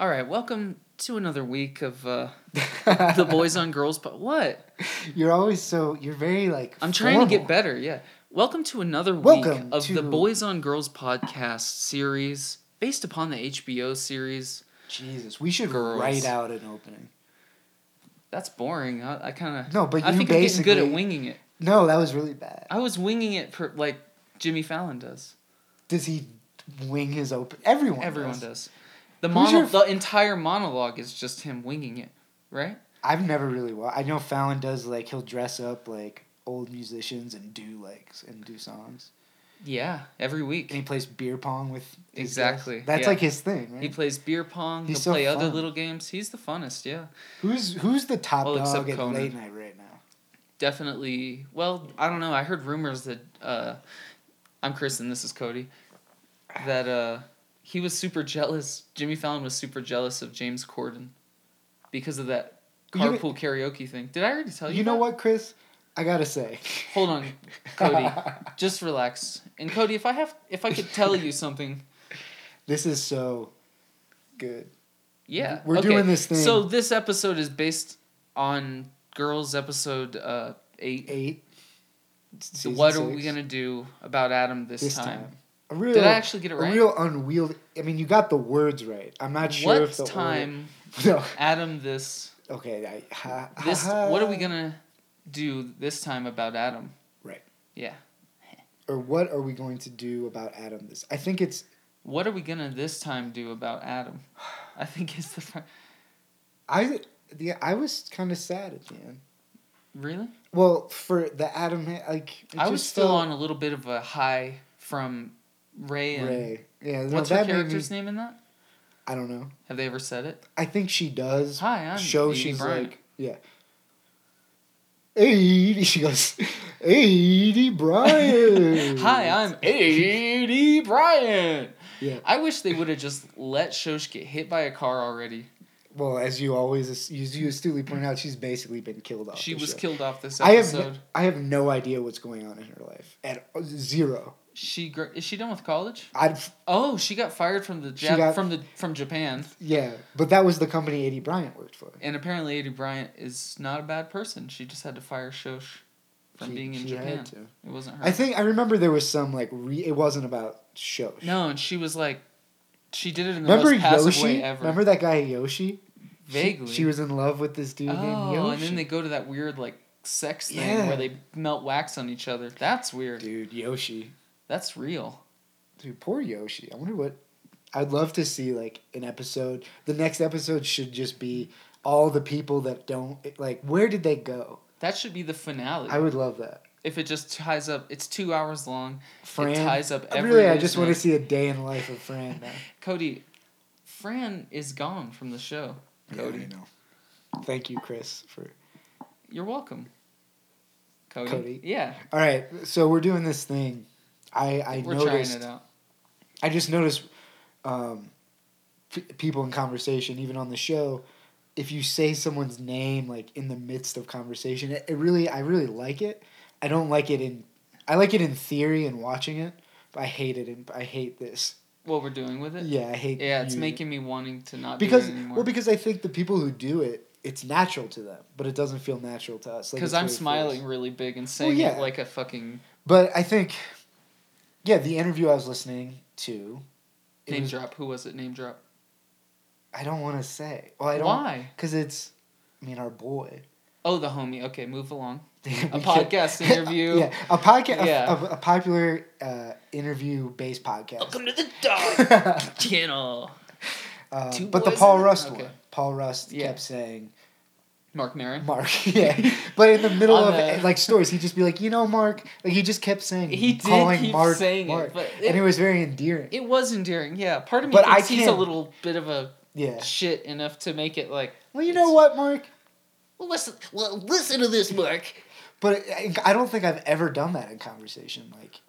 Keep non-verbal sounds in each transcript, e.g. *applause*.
All right, welcome to another week of uh, *laughs* the Boys on Girls. But what? You're always so. You're very like. I'm trying to get better. Yeah. Welcome to another week Welcome of the Boys on Girls podcast series based upon the HBO series. Jesus, we should Girls. write out an opening. That's boring. I, I kind of No, but I think I'm getting good at winging it. No, that was really bad. I was winging it for like Jimmy Fallon does. Does he wing his open? Everyone. Everyone does. does. The mono, your the entire monologue is just him winging it, right? I've never really. watched. I know Fallon does like he'll dress up like old musicians and do like and do songs. Yeah, every week. And he plays beer pong with. Exactly, guys. That's yeah. like his thing, right? He plays beer pong. He's He'll so play other little games. He's the funnest. Yeah, who's who's the top Well, dog at Conan. late night right now? definitely. Well, I don't know. I heard rumors that uh, I'm Chris and this is Cody. That uh, he was super jealous. Jimmy Fallon was super jealous of James Corden because of that You- carpool karaoke thing. Did I already tell you? You know that? what, Chris? I gotta say. Hold on, Cody. *laughs* Just relax. And Cody, if I have, if I could tell you something, *laughs* this is so good. yeah, We're okay. doing this thing. So this episode is based on Girls episode uh, eight. Eight. So what are we gonna do about Adam this, this time? time? A real, Did I actually get it right? a real unwieldy. I mean, you got the words right. I'm not sure what if the time Order, *laughs* no. Adam this Okay. I, ha, this ha, what are we gonna do this time about Adam? Right. Yeah. Or what are we going to do about Adam? This. I think it's. What are we gonna this time do about Adam? I think it's the I. Yeah, I was kind of sad at the end. really. Well, for the Adam, like I was still felt- on a little bit of a high from Ray and Ray. Yeah. no, what's her that character's me- name in that? I don't know. Have they ever said it? I think she does. Hi, I'm show she's Bryant. like yeah. Aidy, she goes, Aidy Bryant. *laughs* Hi, I'm Aidy Bryant. Yeah. I wish they would have just let Shosh get hit by a car already. Well, as you always, you, you astutely point out, she's basically been killed off. She was show. killed off this I have, episode. no, I have no idea what's going on in her life at uh, zero. She gr- is she done with college? I Oh, she got fired from the Jap- got- from the from Japan, yeah, but that was the company Aidy Bryant worked for. and apparently Aidy Bryant is not a bad person. She just had to fire Shosh from She- being in she Japan. It wasn't her. I think I remember there was some like re, it wasn't about show. no, and she was like, she did it in the Remember most passive Yoshi? way ever. Remember that guy Yoshi? She- Vaguely. She, was in love with this dude named oh, Yoshi. and then they go to that weird like sex thing Yeah. where they melt wax on each other. That's weird. Dude, Yoshi. That's real. Dude, poor Yoshi. I wonder what. I'd love to see like an episode. The next episode should just be all the people that don't like. Where did they go? That should be the finale. I would love that. if it just ties up, it's two hours long. Fran. It ties up every. really, I loose just want to see a day in the life of Fran. *laughs* Cody, Fran is gone from the show. Cody, Yeah, I know. Thank you, Chris, for. you're welcome. Cody. Cody. Yeah, All right, so we're doing this thing. I I we're noticed. it out. I just noticed um, p- people in conversation, even on the show, if you say someone's name like in the midst of conversation, it, it really I really like it. I don't like it in I like it in theory and watching it, but I hate it in I hate this. What we're doing with it? Yeah, I hate. Yeah, it's you- making me wanting to not because do it anymore. well because I think the people who do it, it's natural to them, but it doesn't feel natural to us. Because it's I'm really smiling really big and saying yeah. it like a fucking But I think, yeah, the interview I was listening to. name was- drop. Who was it? Name drop. I don't want to say. Well, I don't. Why? Because it's, I mean, our boy. Oh, the homie. Okay, move along. *laughs* a podcast *laughs* interview. yeah, a podcast. Yeah. A, a, popular uh, interview-based podcast. Welcome to the dog *laughs* channel. Uh, but the Paul? Rust Okay. one. Paul Rust Yeah. kept saying Marc Maron. Marc. *laughs* yeah, but in the middle of the- like stories, he'd just be like, you know, Marc. Like he just kept saying. He did calling keep Marc, saying it, Marc, but and it- it was very endearing. It was endearing, yeah. Part of me But thinks he's a little bit of a yeah. shit enough to make it like. Well, you know what, Marc. Well, listen. Well, listen to this, Marc. But I, I don't think I've ever done that in conversation. Like,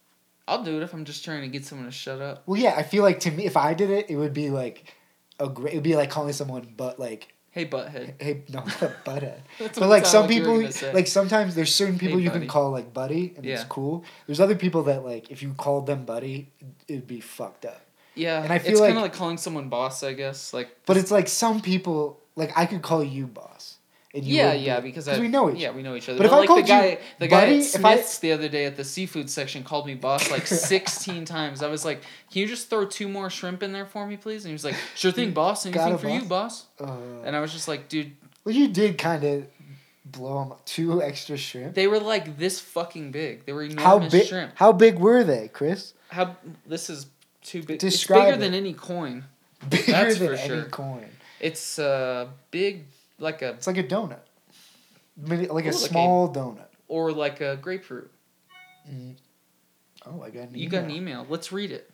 I'll do it if I'm just trying to get someone to shut up. well, yeah, I feel like to me, if I did it, it would be like a great. It would be like calling someone, but like, Hey, butthead. hey, no, *laughs* butthead. *laughs* But like some people, like sometimes there's certain people Hey, you buddy. can call like buddy, and Yeah. it's cool. There's other people that like if you called them buddy, it'd be fucked up. Yeah, And I feel it's kind of like calling someone boss, I guess. Like, But it's like some people like I could call you boss. And you yeah, yeah, because I we know each Yeah, we know each other. But if I like called the guy, you the guy buddy, at if I- the other day at the seafood section called me boss like *laughs* sixteen times. I was like, "Can you just throw two more shrimp in there for me, please?" And he was like, "Sure thing, boss. Anything for you, boss?" Uh, And I was just like, "Dude, well, you did kind of blow them two extra shrimp. they were like this fucking big. They were enormous How big? shrimp. How big were they, Chris? How this is too big. Describe it's bigger it. than any coin. Bigger That's than for any sure. coin. It's uh big, like a It's like a donut, Mini- like Ooh, a like a- small donut. or like a grapefruit. Mm. Oh, I got an email. You got an email. Let's read it.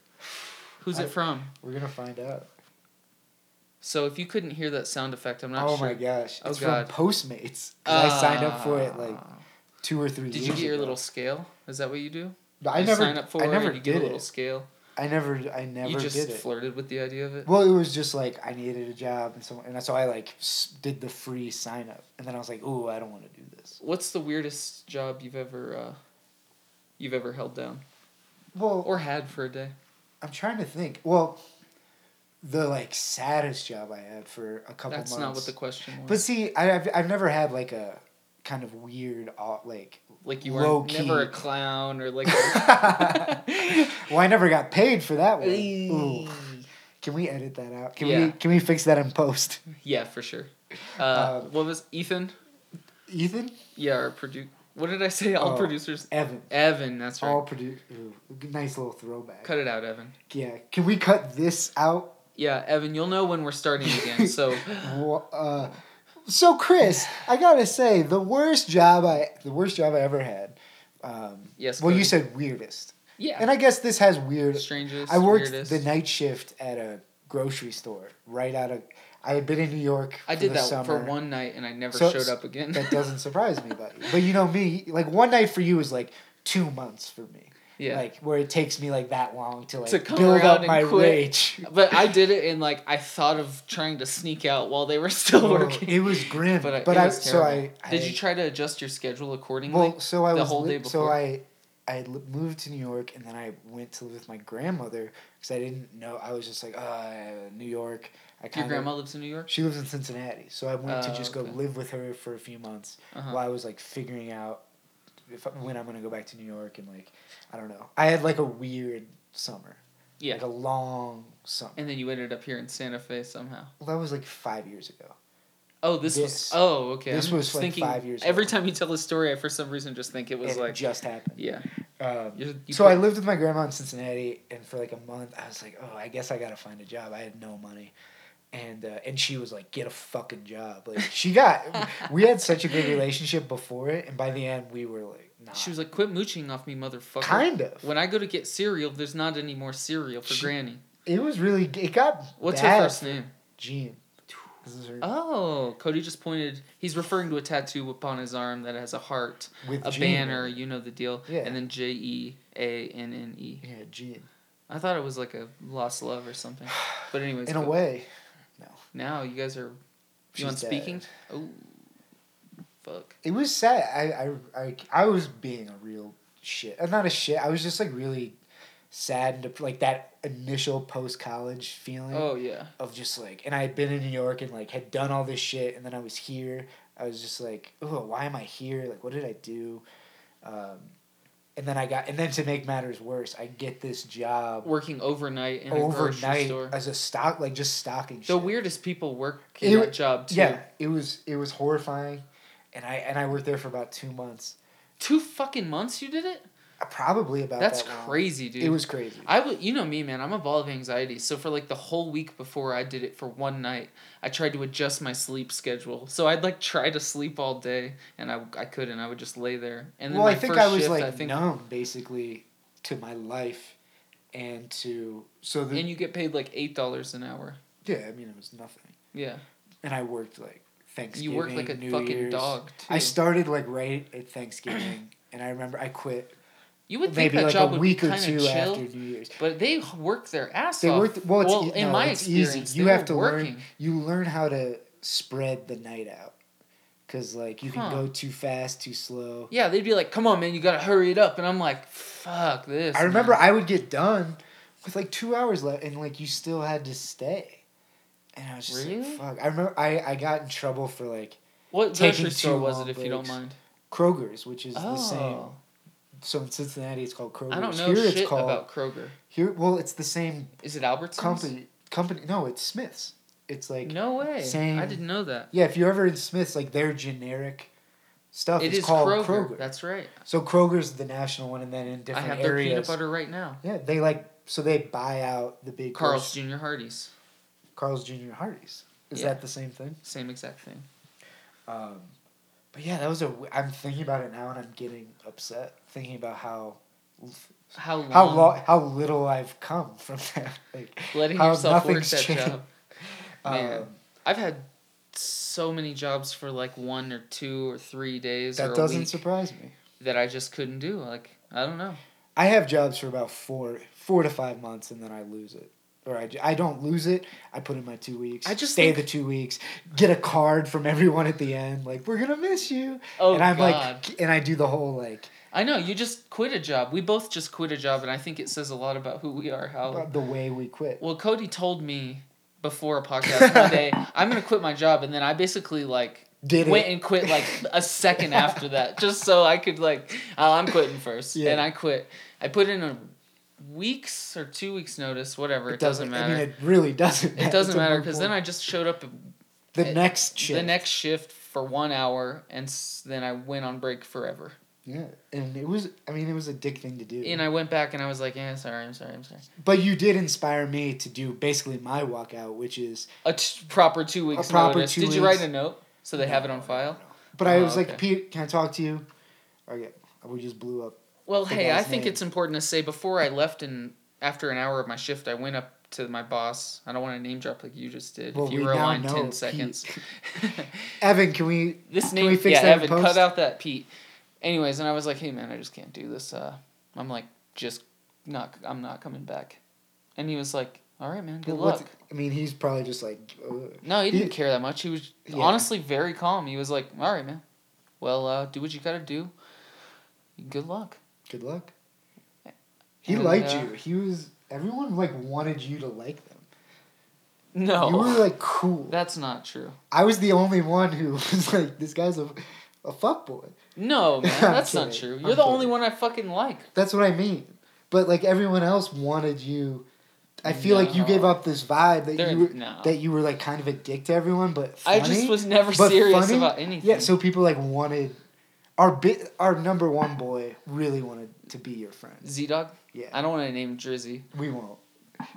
Who's I- it from? We're gonna find out. So if you couldn't hear that sound effect, I'm not sure. oh sure. my gosh! Oh, It's God. from Postmates. 'Cause I signed up for it like Ah. two or three. Did you years get your ago. little scale? Is that what you do? I you never. sign up for I it never and you get did a little it. scale. I never. I never you just flirted with the idea of it. Well, it was just like I needed a job, and so and so I like did the free sign up, and then I was like, "Ooh, I don't want to do this." What's the weirdest job you've ever uh, you've ever held down Well, or had for a day? I'm trying to think. Well, the like saddest job I had for a couple That's months. not what the question was. But see, I, I've I've never had like a kind of weird uh, like. like you were never a clown or like. *laughs* *laughs* well, I never got paid for that one. Ooh. Can we edit that out? Can Yeah. we can we fix that in post? yeah, for sure. Uh, Um, what was Ethan? Ethan, Yeah, our produ- What did I say? All Oh. producers. Evan, Evan, that's right. all produce. Nice little throwback. Cut it out, Evan. Yeah, can we cut this out? Yeah, Evan, you'll know when we're starting again. So *laughs* Wha- uh, so Chris, I gotta say the worst job I the worst job I ever had. Um, yes. well, you said weirdest, yeah. and I guess this has weird. Strangest. I worked weirdest. the night shift at a grocery store right out of. I had been in New York. I did that summer. for one night and I never So- showed up again. That doesn't *laughs* surprise me, buddy. But you know me, like one night for you is like two months for me. Yeah. Like where it takes me like that long to like To build up my quit. rage. *laughs* but I did it and like I thought of trying to sneak out while they were still Oh, working. it was grim. But, I, I was so I. I Did you try to adjust your schedule accordingly? Well, so I the was whole li- day so? I I moved to New York and then I went to live with my grandmother because I didn't know I was just like uh New York. I Your grandma lives in New York. she lives in Cincinnati, so I went to Oh, just okay. go live with her for a few months Uh-huh. while I was like figuring out if when I'm gonna go back to New York and like I don't know. I had like a weird summer, Yeah. like a long summer. And then you ended up here in Santa Fe somehow. Well, that was like five years ago. Oh, this, This- was. Oh, okay. this I'm was, like, thinking five years ago. Every ago. time you tell a story, I for some reason just think it was and like. just happened. yeah. Um, You, you so put- I lived with my grandma in Cincinnati, and for like a month, I was like, "Oh, I guess I gotta find a job." I had no money, and uh, and she was like, "Get a fucking job." Like she got, *laughs* we had such a good relationship before it, and by the end, we were like, "Nah." She was like, "Quit mooching off me, motherfucker." kind of. When I go to get cereal, there's not any more cereal for She- Granny. It was really. It got. What's bad her first name? Jean. Her Oh, Cody just pointed. He's referring to a tattoo upon his arm that has a heart, with a Jean. banner. You know the deal. Yeah. And then J E A N N E. Yeah, Jean. I thought it was like a lost love or something. But anyways, In a way, now you guys are. she's You on speaking? Oh, fuck. It was sad. I, I, I, I was being a real shit. uh, Not a shit. I was just like really sad and dep- like that initial post college feeling Oh yeah. of just like, and I had been in New York and like had done all this shit, and then I was here. I was just like, oh, why am I here? Like, what did I do? Um, and then I got, and then to make matters worse, I get this job Working overnight in a grocery overnight store. as a stock, like just stocking. The shit. weirdest people work in It that job too. Yeah, it was it was horrifying, and I and I worked there for about two months. Two fucking months you did it? Probably about That's that crazy, dude. It was crazy. I would, you know me, man. I'm a ball of anxiety. So for like the whole week before I did it for one night, I tried to adjust my sleep schedule. So I'd like try to sleep all day, and I, I couldn't. I would just lay there. And then well, I think I was shift, like I think, numb basically to my life, and to so the and you get paid like eight dollars an hour. yeah. I mean, it was nothing, Yeah, and I worked like Thanksgiving. you worked like a New fucking Year's. dog too. I started like right at Thanksgiving, and I remember I quit you would think maybe that like job a would week be or kind two of chill, after New Year's. but they work their ass They off. worked well. It's, e- in my it's experience, easy. You have to working. learn. You learn how to spread the night out, because like you can go too fast, too slow. Yeah, they'd be like, "Come on, man, you gotta hurry it up," and I'm like, "Fuck this." I remember man." I would get done with like two hours left, and like you still had to stay. And I was just Really? like, "Fuck!" I remember I, I got in trouble for like What grocery store was it, if you don't mind? Kroger's, which is the same. Oh. So in Cincinnati, it's called Kroger. I don't know Here shit it's called about Kroger. here. Well, it's the same Is it Albertsons? company. Company. No, it's Smiths. It's like No way. same- I didn't know that. yeah. If you're ever in Smiths, like their generic stuff It is is called Kroger. Kroger. That's right. So Kroger's the national one, and then in different areas. I have their peanut butter right now. Yeah, they like so they buy out the big Carl's grocery- Jr. Hardee's. Carl's Jr. Hardee's. Is Yeah. that the same thing? Same exact thing. Um, but yeah, that was a. I'm thinking about it now, and I'm getting upset thinking about how How long? how lo- how little I've come from *laughs* that. Like letting how yourself work that changed. job. *laughs* Man. um, I've had so many jobs for like one or two or three days or that doesn't surprise me. that I just couldn't do. Like I don't know. I have jobs for about four four to five months, and then I lose it. Or I, I don't lose it. I put in my two weeks. I just stay think- the two weeks. Get a card from everyone at the end, like we're gonna miss you. Oh and I'm God. like, and I do the whole like I know you just quit a job. We both just quit a job, and I think it says a lot about who we are. How the way we quit. well, Cody told me before a podcast one day, *laughs* I'm gonna quit my job, and then I basically like Did went it? and quit like a second after that, just so I could like, oh, I'm quitting first, Yeah. and I quit. I put in a weeks or two weeks notice, whatever. It, doesn't, matter. I mean, it really doesn't. it doesn't It's matter because then. I just showed up the next shift. the next shift for one hour, and s- then I went on break forever. Yeah, and it was. I mean, it was a dick thing to do. And I went back and I was like, yeah, sorry, I'm sorry, I'm sorry. but you did inspire me to do basically my walkout, which is. A t- proper two weeks proper notice. two Did you write a note so they have it on file? But I Oh, was like. Pete, can I talk to you? Okay, we just blew up. Well, hey, I think name. it's important to say before I left and after an hour of my shift, I went up to my boss. I don't want to name drop like you just did. Well, if you we were now aligned know ten Pete. seconds. *laughs* Evan, can we? this name, we fix yeah, Evan, cut out that Pete. Anyways, and I was like, hey man, I just can't do this. Uh, I'm like, just not. I'm not coming back. And he was like, all right, man, good what's- luck. I mean, he's probably just like. Ugh. No, he didn't He- care that much. He was Yeah. honestly very calm. He was like, "All right, man. Well, uh, do what you gotta do. Good luck." Good luck. He And, liked uh, you. He was. Everyone like wanted you to like them. No, You were like cool. that's not true. I was the only one who *laughs* was like, this guy's a, a fuck boy. No, *laughs* man, that's not kidding. true. I'm You're the only one I fucking like. That's what I mean. But like everyone else wanted you. I feel like you gave up this vibe that you were, no. that you were like kind of a dick to everyone, but I just was never serious funny. about anything. Yeah, so people like wanted our bit our number one boy really wanted to be your friend. Z Dog. Yeah, I don't want to name Drizzy, we won't.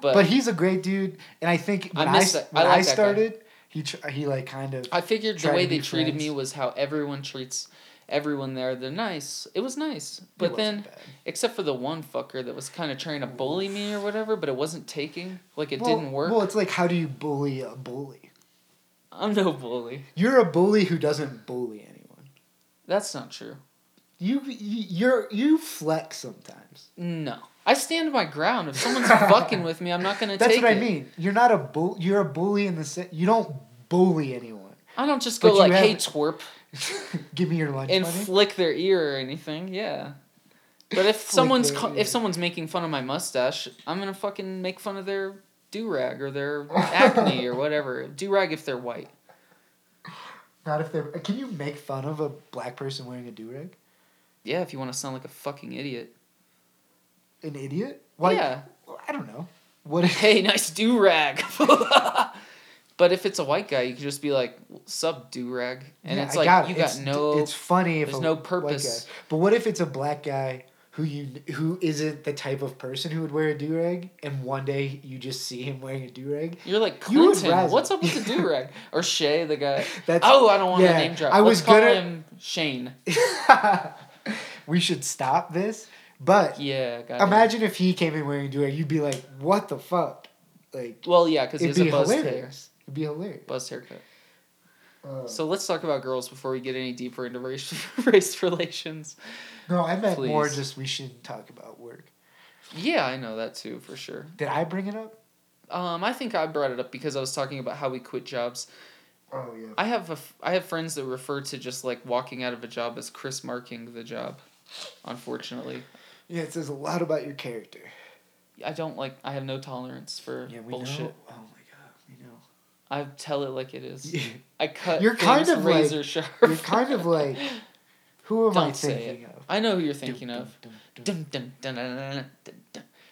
but, But, he's a great dude, and I think when I, I when I, like guy. started, he tr- he like kind of I figured the way they treated me was how everyone treats everyone there. They're nice. It was nice, but then bad. except for the one fucker that was kind of trying to bully me or whatever, but it wasn't taking. Like it Well- didn't work. Well, it's like how do you bully a bully? I'm no bully. You're a bully who doesn't bully anyone. That's not true. You you- you're you flex sometimes. No. I stand my ground. If someone's *laughs* fucking with me, I'm not gonna That's take what I it. mean. You're not a bull. You're a bully in the sense you don't bully anyone. I don't just go you like, "Hey, twerp," *laughs* Give me your lunch and money. flick their ear or anything. Yeah. But if *laughs* someone's if someone's making fun of my mustache, I'm gonna fucking make fun of their do rag or their *laughs* acne or whatever. Do rag if they're white. Not if they're. Can you make fun of a black person wearing a do rag? Yeah, if you want to sound like a fucking idiot. An idiot? Why? Yeah. Well, I don't know. What? If, Hey, nice do rag. but if it's a white guy, you could just be like, "Sub do rag," and Yeah, it's like got it. you got It's- no. It's funny if there's no purpose. But what if it's a black guy who you who isn't the type of person who would wear a do rag, and one day you just see him wearing a do rag? You're like Clinton. razz What's up with the *laughs* do rag? Or Shay, the guy. *laughs* That's Oh, I don't want yeah, to name drop. I Let's was call gonna- him Shane. *laughs* we should stop this. But Yeah, got imagine if he came in wearing a do rag, you'd be like, "What the fuck?" Like Well, yeah, because it'd be a buzzed hair. It'd be hilarious. Buzzed haircut. Uh, So let's talk about girls before we get any deeper into race *laughs* race relations. no, I meant more just we shouldn't talk about work. Yeah, I know that too for sure. Did I bring it up? Um, I think I brought it up because I was talking about how we quit jobs. Oh yeah. I have a f- I have friends that refer to just like walking out of a job as Chris marking the job. Unfortunately, Yeah, it says a lot about your character. I don't like. I have no tolerance for Yeah, we bullshit. know. Oh my god, we know. I tell it like it is. I cut. You're kind of like- razor sharp. You're kind of like, who am I Don't say thinking of? I know who you're thinking Dum, of. dum, dum.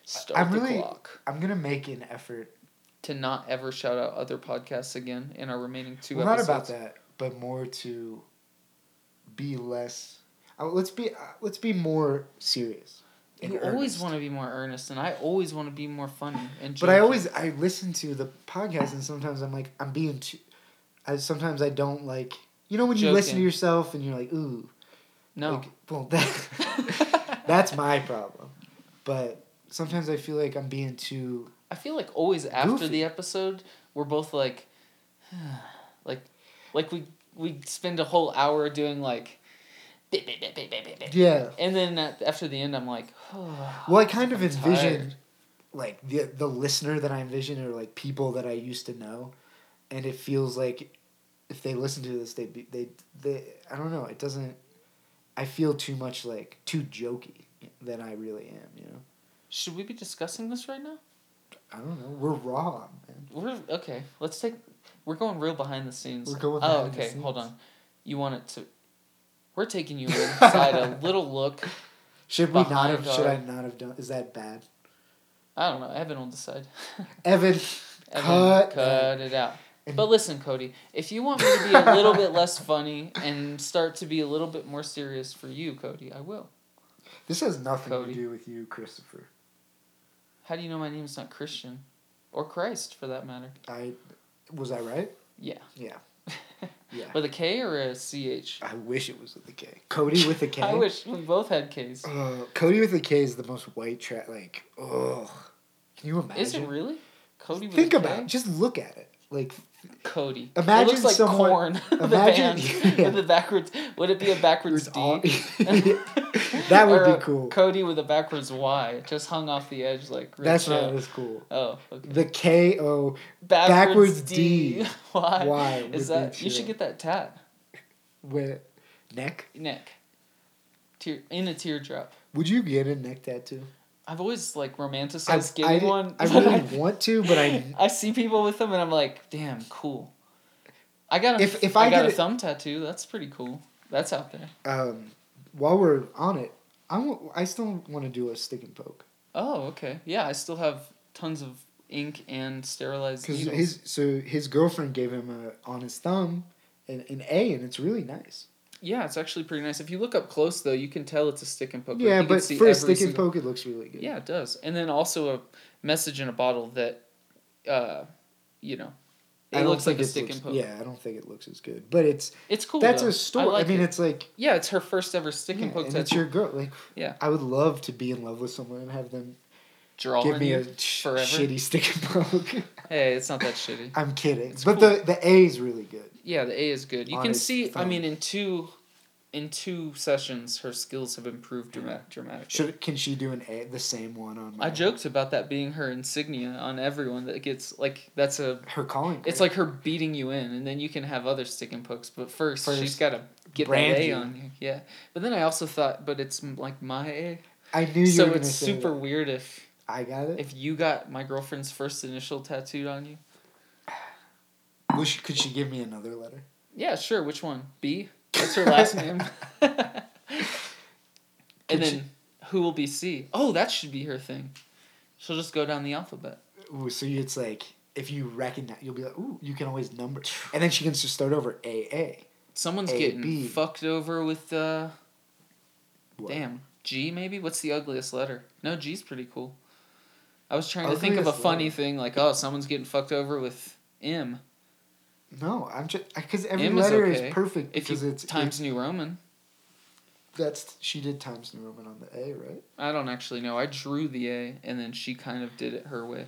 Start I'm really-. I'm gonna make an effort. To not ever shout out other podcasts again in our remaining two well, not about that, but more to be less. Uh, let's be. Uh, let's be more serious. You always want to be more earnest, and I always want to be more funny. And But I always I listen to the podcast and sometimes I'm like I'm being too. I sometimes I don't like you know when you listen to yourself and you're like ooh no. like, well that *laughs* *laughs* that's my problem, but sometimes I feel like I'm being too I feel like always after Goofy. the episode, we're both like, *sighs* like, like we we spend a whole hour doing like, yeah. and then at, after the end, I'm like, *sighs* Well, I kind of I'm envision tired. like the the listener that I envision are like people that I used to know, and it feels like if they listen to this, they be they they I don't know. It doesn't. I feel too much like too jokey than I really am. You know. Should we be discussing this right now? I don't know. We're raw, man. We're okay. Let's take. We're going real behind the scenes. We're going Oh, okay. Hold on. You want it to. We're taking you *laughs* inside a little look. Should we not have? Should I not have done? Is that bad? I don't know. Evan will decide. *laughs* Evan, *laughs* Evan, Cut cut it out. But listen, Cody, if you want me to be a little bit less funny and start to be a little bit more serious for you, Cody, I will. this has nothing Cody. to do with you, Christopher. How do you know my name is not Christian? Or Christ, for that matter. I was I right? Yeah. Yeah. *laughs* Yeah. With a K or a CH? I wish it was with a K. Cody with a K. *laughs* I wish we both had Ks. Uh, Cody with a K is the most white trash. Like, ugh. Can you imagine? Is it really? Cody with Think about it. Just look at it. Like, Cody. Imagine it looks like someone- corn. *laughs* the imagine- band *laughs* yeah. the backwards. Would it be a backwards D? all- *laughs* That would be cool. Cody with a backwards Y, just hung off the edge like. that's not as cool. Oh, okay. The K O backwards, backwards D. D. Why? Is that you should get that tat with neck. neck. Tear in a teardrop. Would you get a neck tattoo? I've always like romanticized I, getting did- one. I really *laughs* want to, but I *laughs* I see people with them and I'm like, damn, cool. I got a If- if I I got get a it- thumb tattoo. That's pretty cool. That's out there. um, while we're on it, I want, I still want to do a stick and poke Oh, okay. Yeah, I still have tons of ink and sterilized because his so his girlfriend gave him a on his thumb an, an A, and it's really nice. Yeah, it's actually pretty nice. If you look up close though, you can tell it's a stick and poke. Yeah, you can but see for a stick and poke, it looks really good. Yeah, it does. And then also a message in a bottle that, uh, you know, it looks like a stick looks- and poke. Yeah, I don't think it looks as good, but it's It's cool. that's though. a story. I, like mean, it. it's like yeah, it's her first ever stick yeah, and poke and tattoo. it's your girl. Like, Yeah. I would love to be in love with someone and have them Draw give me a *laughs* sh- shitty stick and poke. Hey, it's not that shitty. I'm kidding, It's but cool. the the A is really good. Yeah, the A is good. You can see. I mean, in two, in two sessions, her skills have improved drama- dramatically. Should can she do an A the same one on? I joked about that being her insignia on everyone that gets like that's a her calling. It's card. like her beating you in, and then you can have other stick and pokes. But first, First, she's got to get that A you. on you. Yeah. But then I also thought, but it's like my A, I knew you so it's super that. weird if I got it. if you got my girlfriend's first initial tattooed on you. She, could she give me another letter? Yeah, sure. Which one? B. That's her last name. *laughs* and then she- who will be C? Oh, that should be her thing. She'll just go down the alphabet. Ooh, so it's like if you recognize, you'll be like, ooh, you can always number, *sighs* and then she can just start over A A. Someone's A, getting B. fucked over with uh What? Damn. G maybe? What's the ugliest letter? No, G's pretty cool. I was trying to think of a funny letter. thing like, oh, someone's getting fucked over with M. No, I'm just because every letter okay. is perfect If because you it's Times New Roman. That's she did Times New Roman on the A, right? I don't actually know. I drew the A and then she kind of did it her way.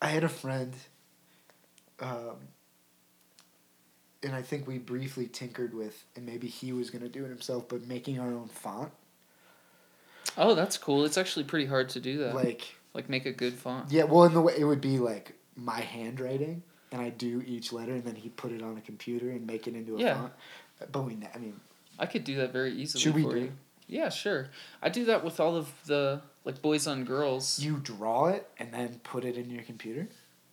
I had a friend, um, and I think we briefly tinkered with, and maybe he was gonna do it himself, but making our own font, Oh, that's cool. It's actually pretty hard to do that. Like, like make a good font. yeah, well, in the way it would be like my handwriting, and I do each letter, and then he put it on a computer and make it into a Yeah. font. But we, I mean, I could do that very easily Should we do you. Yeah, sure. I do that with all of the like boys on girls, You draw it and then put it in your computer.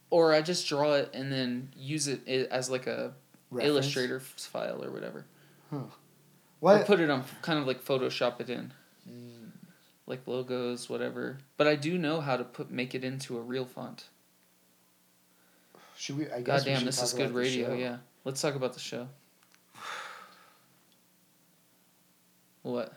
or I just draw it and then use it as like a Reference? Illustrator file or whatever. Or What? put it on kind of like Photoshop it in, Mm, like logos, whatever. But I do know how to put make it into a real font. Should we? I guess Goddamn, this is good radio. Yeah, let's talk about the show. What?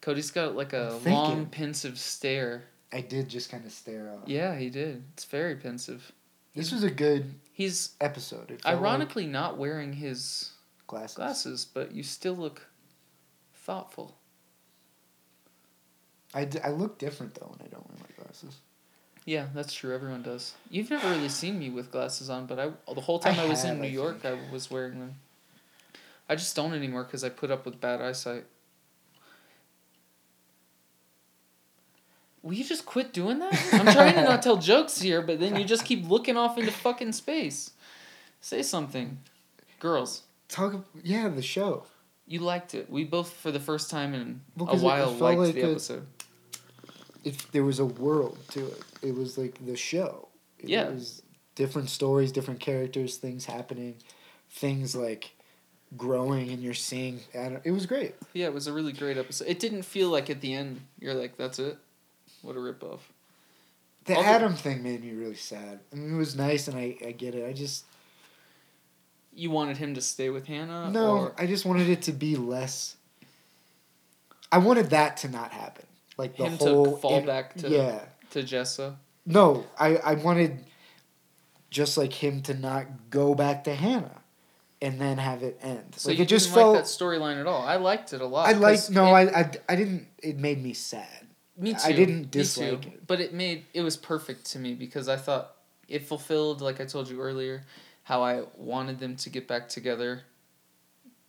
Cody's got like a long, pensive stare. I did just kind of stare off. Yeah, he did. It's very pensive. This was a good He's episode. Felt like ironically not wearing his glasses. glasses, but you still look thoughtful. I, d- I look different though when I don't wear my glasses. Yeah, that's true. Everyone does. You've never really seen me with glasses on, but I the whole time I, was have, in New I York, I was wearing them. I just don't anymore because I put up with bad eyesight. Will you just quit doing that? I'm trying to not tell jokes here, but then you just keep looking off into fucking space. Say something. Girls, Talk. Yeah, the show. you liked it. We both, for the first time in Well, a 'cause it- it while, liked like the episode. If there was a world to it, it was like the show. It Yeah. was different stories, different characters, things happening, things like growing, and you're seeing. I don't, it was great. Yeah, it was a really great episode. It didn't feel like at the end you're like, that's it. What a ripoff. The- Adam thing made me really sad. I mean, it was nice, and I, I get it. I just You wanted him to stay with Hannah? no. Or I just wanted it to be less. I wanted that to not happen. Like the him to whole fall in- back to yeah. to Jessa? No, I, I wanted just like him to not go back to Hannah and then have it end. So like you it just didn't felt like that storyline at all. I liked it a lot. I like no, it- I, I I didn't it made me sad. Me too. I didn't Me dislike too. it. But it made it was perfect to me because I thought it fulfilled, like I told you earlier, how I wanted them to get back together.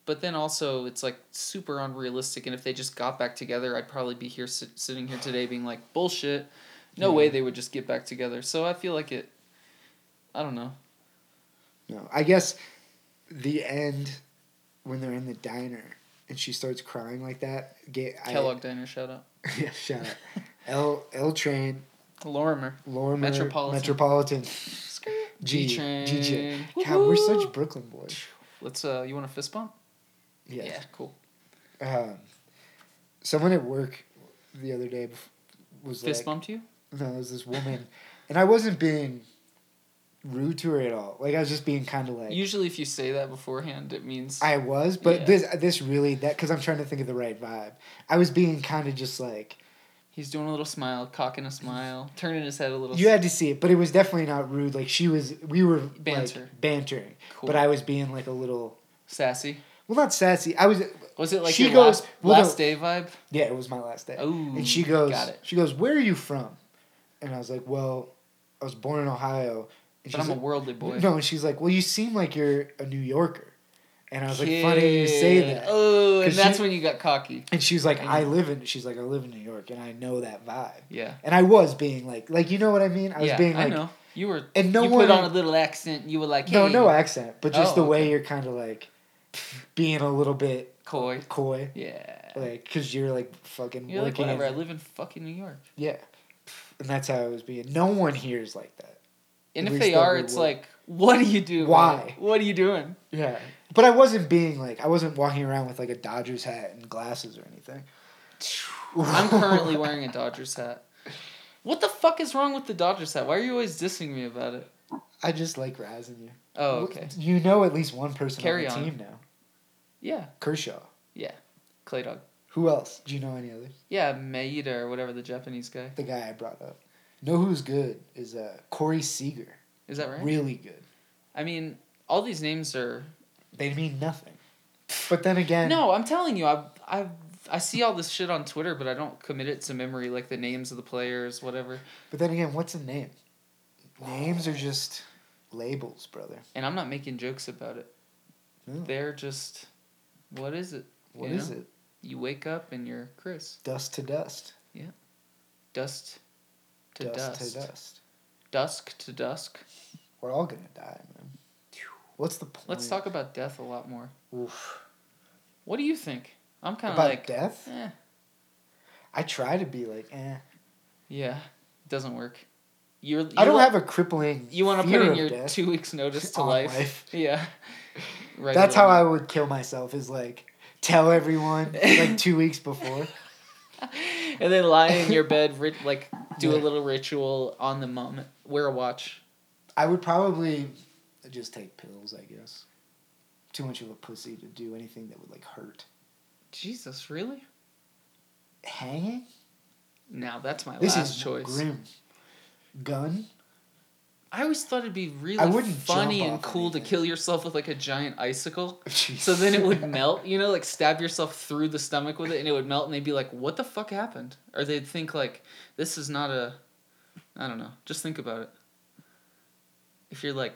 But then also, it's like super unrealistic. And if they just got back together, I'd probably be here sit, sitting here today being like, bullshit. No Yeah. way they would just get back together. So I feel like it. I don't know. No. I guess the end when they're in the diner and she starts crying like that. Get I, Kellogg Diner, shout out. *laughs* yeah, shout out. L L train, Lorimer. Lorimer, Metropolitan. Metropolitan. G G train. G train. God, we're such Brooklyn boys. Let's uh you want a fist bump? Yeah. cool. Um, someone at work the other day was Fist like, bumped you? No, it was this woman, and I wasn't being rude to her at all. Like I was just being kind of like Usually if you say that beforehand it means I was, but Yeah. this this really that because I'm trying to think of the right vibe. I was being kind of just like he's doing a little smile, cocking a smile, turning his head a little you had to see it, but it was definitely not rude. Like she was, we were Banter. like, bantering, cool. but I was being like a little sassy. Well, not sassy. I was Was it like She your goes- last, well, no. last day vibe? yeah, it was my last day. Oh, And she goes, got it. she goes, where are you from? And I was like, well, I was born in Ohio. And But I'm she's a like, worldly boy. no, and she's like, well, you seem like you're a New Yorker. And I was like, funny you say that. Oh, and that's she- when you got cocky. And she was like, And- I live in. She's like, I live in New York, and I know that vibe. Yeah. And I was being like, like you know what I mean? I was yeah, being I like, know. You were. and no you one. put on a little accent. You were like, hey, no, no accent, but just Oh, the way okay. you're kind of like being a little bit coy. coy, Yeah. like because you're like fucking You're like, working. whatever. I live in fucking New York. yeah, and that's how I was being. No one here is like that. And At if they are, it's would. like, what do you do? man? Why? What are you doing? Yeah, but I wasn't being like I wasn't walking around with like a Dodgers hat and glasses or anything. I'm *laughs* currently wearing a Dodgers hat. What the fuck is wrong with the Dodgers hat? Why are you always dissing me about it? I just like razzing you. Oh, okay. You know at least one person Carry on the on. team now. Yeah, Kershaw. Yeah. Clay Dog. Who else? Do you know any others? Yeah, Maeda or whatever the Japanese guy. The guy I brought up. Know who's good is uh, Corey Seager. Is that right? Really good. I mean, all these names are. They mean nothing. But then again, No, I'm telling you, I I I see all this shit on Twitter, but I don't commit it to memory, like the names of the players, whatever. But then again, what's a name? Names are just labels, brother. And I'm not making jokes about it. No. They're just, what is it? What You is know? it? You wake up and you're Chris. Dust to dust. Yeah. Dust to dust. dust, to dust. Dusk to dusk. We're all gonna die, man. What's the point? Let's talk about death a lot more. Oof. What do you think? I'm kind of like, death. eh. I try to be like, eh. Yeah, it doesn't work. You're. I don't have a crippling. You want to put in your two weeks notice *laughs* to life. life. *laughs* Yeah. Right. *laughs* That's how I would kill myself. Is like tell everyone like two weeks before. and then lie in your bed, rit- like do a little ritual on the moment. Wear a watch. I would probably just take pills. I guess. Too much of a pussy to do anything that would like hurt. Jesus, really? Hanging. Now that's my This last is choice. grim. Gun. I always thought it'd be really I wouldn't funny jump and off cool to anything. kill yourself with like a giant icicle. *laughs* Jeez. So then it would melt, you know, like stab yourself through the stomach with it and it would melt and they'd be like, What the fuck happened? Or they'd think like, This is not a I don't know. Just think about it. If you're like,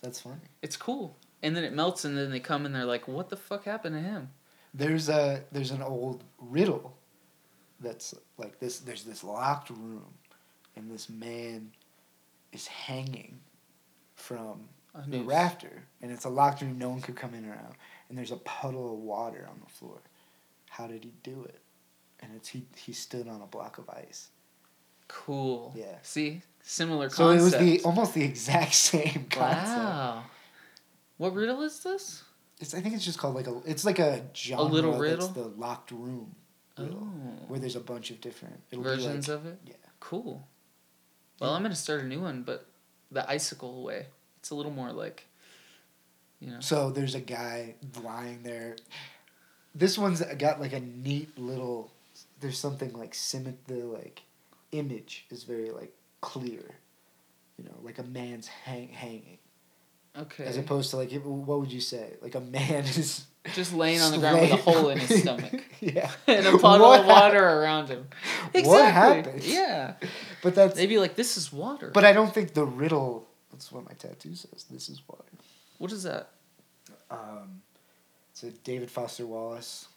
That's funny. it's cool. And then it melts and then they come and they're like, What the fuck happened to him? There's a there's an old riddle that's like this there's this locked room and this man is hanging from A the rafter and it's a locked room no one could come in or out and there's a puddle of water on the floor. How did he do it? And it's he he stood on a block of ice. Cool. Yeah. See? Similar So it was the almost the exact *laughs* same concept. Wow. What riddle is this? It's I think it's just called like a it's like a genre little that's riddle? the locked room riddle Oh. where there's a bunch of different Versions like, of it? yeah. Cool. Well, I'm going to start a new one, but the icicle way. It's a little more like, you know. So there's a guy lying there. This one's got like a neat little. There's something like cement. The like image is very like clear. You know, like a man's hang hanging, Okay. as opposed to like what would you say? Like a man *laughs* is Just laying on the ground with a hole in his *laughs* stomach. *laughs* yeah, and a puddle What of water hap- around him. What happened? Yeah. But that's. They'd be like, this is water. But I don't think the riddle. That's what my tattoo says. This is water. what is that? Um, it's a David Foster Wallace.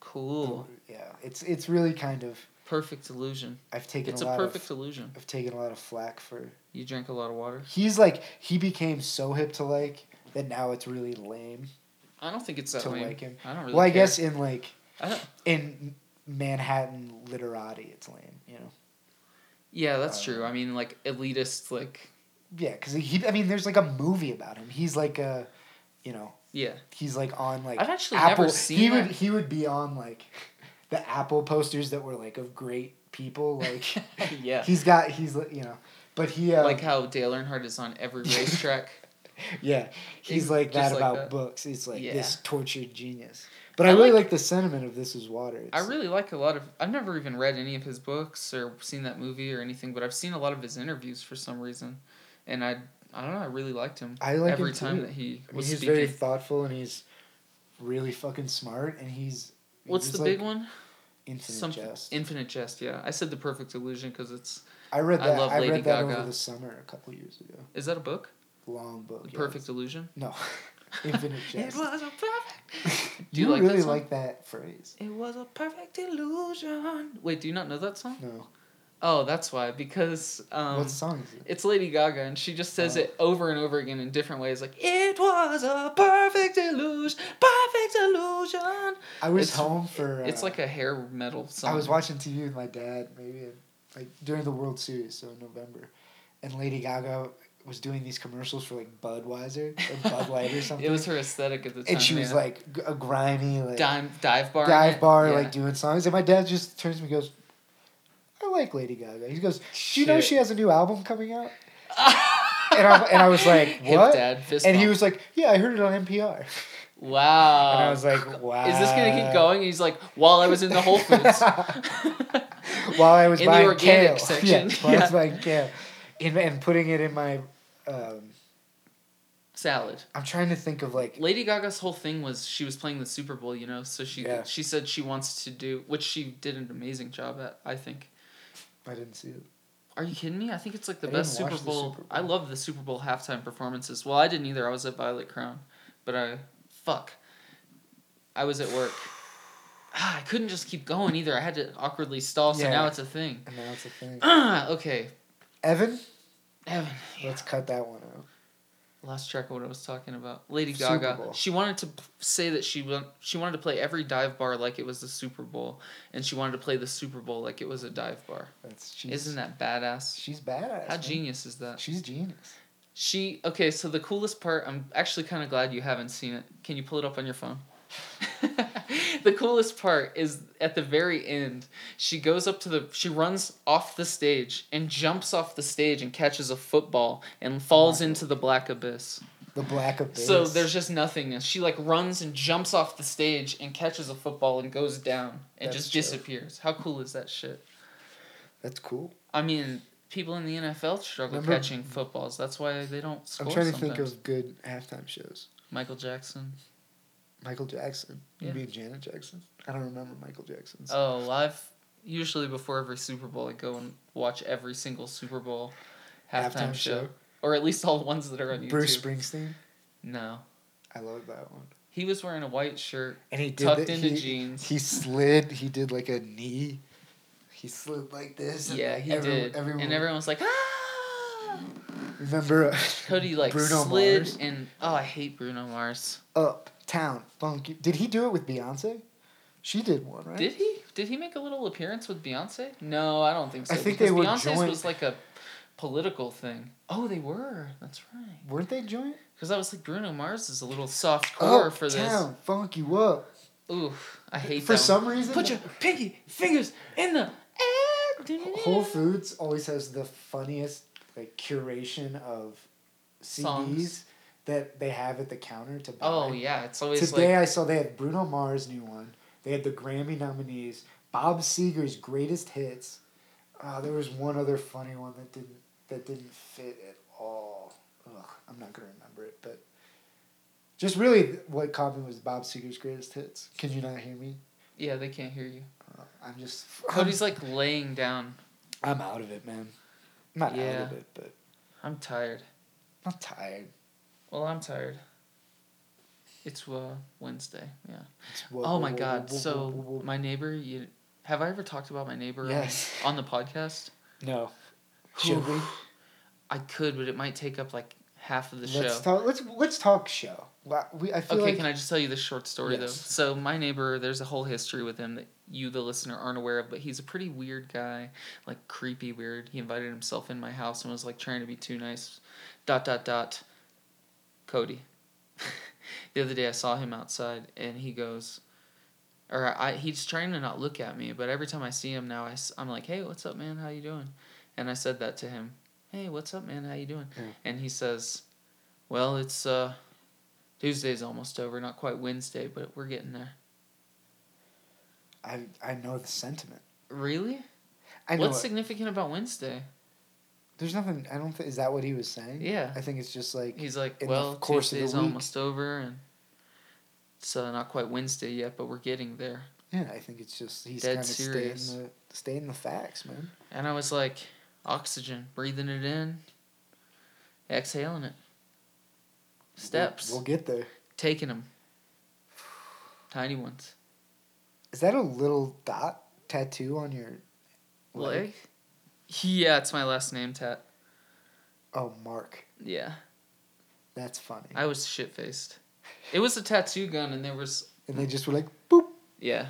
Cool. Yeah, it's it's really kind of. Perfect illusion. I've taken It's a a lot perfect of. illusion. I've taken a lot of flack for. You drank a lot of water. He's like he became so hip to like that now it's really lame I don't think it's that to lame. like him. I don't really well, I care. guess in like I in Manhattan literati, it's lame. You know. yeah, that's Uh, true. I mean, like, elitist, like, Yeah, because he. I mean, there's like a movie about him. He's like a, you know, yeah. he's like on like. I've actually Apple. never seen he that. would he would be on like, the Apple posters that were like of great people. Like *laughs* yeah. he's got he's you know, but he uh, like how Dale Earnhardt is on every *laughs* racetrack. *laughs* Yeah, he's, like that like about that. books. He's like Yeah. this tortured genius. But I, I really like- like the sentiment of "This Is Water." I really like a lot of. I've never even read any of his books or seen that movie or anything, but I've seen a lot of his interviews for some reason, and I I don't know. I really liked him. I like every time that he I mean, he's speaking. very thoughtful and he's really fucking smart and he's. What's he's the like big one? Infinite Something Jest. Infinite Jest. Yeah, I said the Perfect Illusion because it's I read I that. I, love Lady read that Gaga. over the summer a couple years ago. is that a book? Long book. Yeah, Perfect Illusion. No, *laughs* Infinite *laughs* Jest. It was a perfect. *laughs* Do you you, like really song? like that phrase? It was a perfect illusion. Wait, do you not know that song? No. Oh, that's why. Because um, what song is it? It's Lady Gaga, and she just says Oh. it over and over again in different ways. Like, it was a perfect illusion, perfect illusion. I was it's- home for. Uh, it's like a hair metal song. I was watching TV with my dad, maybe like during the World Series, so in November, and Lady Gaga was doing these commercials for like Budweiser or Bud Light or *laughs* something. It was her aesthetic at the time. and she was yeah. like a grimy like dive, dive bar. dive bar Yeah. like doing songs, and my dad just turns to me and goes, "I like Lady Gaga." He goes, "Do you know she has a new album coming out?" *laughs* And I and I was like, "What?" dad, And he was like, "Yeah, I heard it on NPR." wow. And I was like, "Wow." Is this gonna keep going? And he's like, while I was in the Whole *laughs* Foods. while I was In the organic kale. section, Yeah, while I was buying kale, and, and putting it in my. Um, Salad. I'm trying to think of like. Lady Gaga's whole thing was she was playing the Super Bowl, you know, so she Yeah. she said she wants to do which she did an amazing job at, I think. I didn't see it. Are you kidding me? I think it's like the I best Super Bowl. Super Bowl. I love the Super Bowl halftime performances. Well, I didn't either. I was at Violet Crown, but I fuck. I was at work. Ah, *sighs* I couldn't just keep going either. I had to awkwardly stall, so Yeah. now it's a thing. And now it's a thing. Ah, *clears throat* okay. Evan, Evan. let's cut that one out. lost track of what I was talking about. Lady Super Gaga. Bowl. She wanted to say that she want, she wanted to play every dive bar like it was the Super Bowl, and she wanted to play the Super Bowl like it was a dive bar. That's she's, Isn't that badass? she's badass? How man. genius is that? She's genius. She okay. So the coolest part, I'm actually kind of glad you haven't seen it. Can you pull it up on your phone? *laughs* the coolest part is at the very end. She goes up to the. She runs off the stage and jumps off the stage and catches a football and falls into the black abyss. The black abyss. So there's just nothingness. She like runs and jumps off the stage and catches a football and goes down and That's just dope. disappears. How cool is that shit? That's cool. I mean, people in the NFL struggle Remember- catching footballs. That's why they don't score. I'm trying to sometimes. think of good halftime shows. Michael Jackson. Michael Jackson. Yeah. mean Janet Jackson? I don't remember Michael Jackson's. Oh, I've usually before every Super Bowl, I go and watch every single Super Bowl halftime, show. or at least all the ones that are on YouTube. Bruce Springsteen. no, I love that one. he was wearing a white shirt, And he tucked the- into he, jeans. He slid. He did like a knee. He slid like this. and yeah, he every- did, Everyone, and everyone was like, ah. remember uh, Cody like Bruno slid Mars? and oh, I hate Bruno Mars. Uptown Funky. Did he do it with Beyonce? She did one, right? Did he? Did he make a little appearance with Beyonce? No, I don't think so. I think because they were Beyonce's joint- was like a political thing. Oh, they were. That's right. Weren't they joint? Because I was like, Bruno Mars is a little soft core for this. Uptown Funk you up. Ooh, I hate that. For some one. reason, Put your pinky fingers in the air. Whole Foods always has the funniest like curation of CDs Songs. That they have at the counter to buy. Oh yeah, it's always Today like I saw they had Bruno Mars' new one. They had the Grammy nominees, Bob Seger's greatest hits. Uh, there was one other funny one that didn't that didn't fit at all. Ugh, I'm not gonna remember it, but just really what caught me was Bob Seger's greatest hits. Can you not hear me? yeah, they can't hear you. Uh, I'm just *laughs* Cody's like laying down. I'm out of it, man. I'm not out of it, but I'm tired. I'm tired. Well, I'm tired. It's uh, Wednesday. Yeah. Whoa, oh whoa, my whoa, God. So my neighbor. You have I ever talked about my neighbor? on- Yes. On, the podcast. no. Should we? I could, but it might take up like half of the let's show. talk. Let's let's talk show. We I feel Okay, like can I just tell you the short story though? So my neighbor, there's a whole history with him that you, the listener, aren't aware of, but he's a pretty weird guy, like creepy weird. He invited himself in my house and was like trying to be too nice. Dot dot dot. Cody. *laughs* the other day I saw him outside and he goes, or I he's trying to not look at me, but every time I see him now, I, I'm like, hey, what's up, man? How you doing? And I said that to him. Hey, what's up, man? How you doing? Yeah. And he says, well, it's uh Tuesday's almost over, not quite Wednesday, but we're getting there. I I know the sentiment. Really? I know. What's it. significant about Wednesday? There's nothing. I don't think. Is that what he was saying? Yeah. I think it's just like He's like, well, course Tuesday's almost over, and it's uh, not quite Wednesday yet, but we're getting there. yeah. I think it's just he's kind of staying the staying in the facts, man. And I was like, oxygen, breathing it in, exhaling it. Steps, We'll, we'll get there. taking them. Tiny ones. Is that a little dot tattoo on your Leg? Yeah, it's my last name, Tat. Oh, Mark. Yeah. That's funny. I was shit faced. It was a tattoo gun, and there was and they just were like, boop. yeah,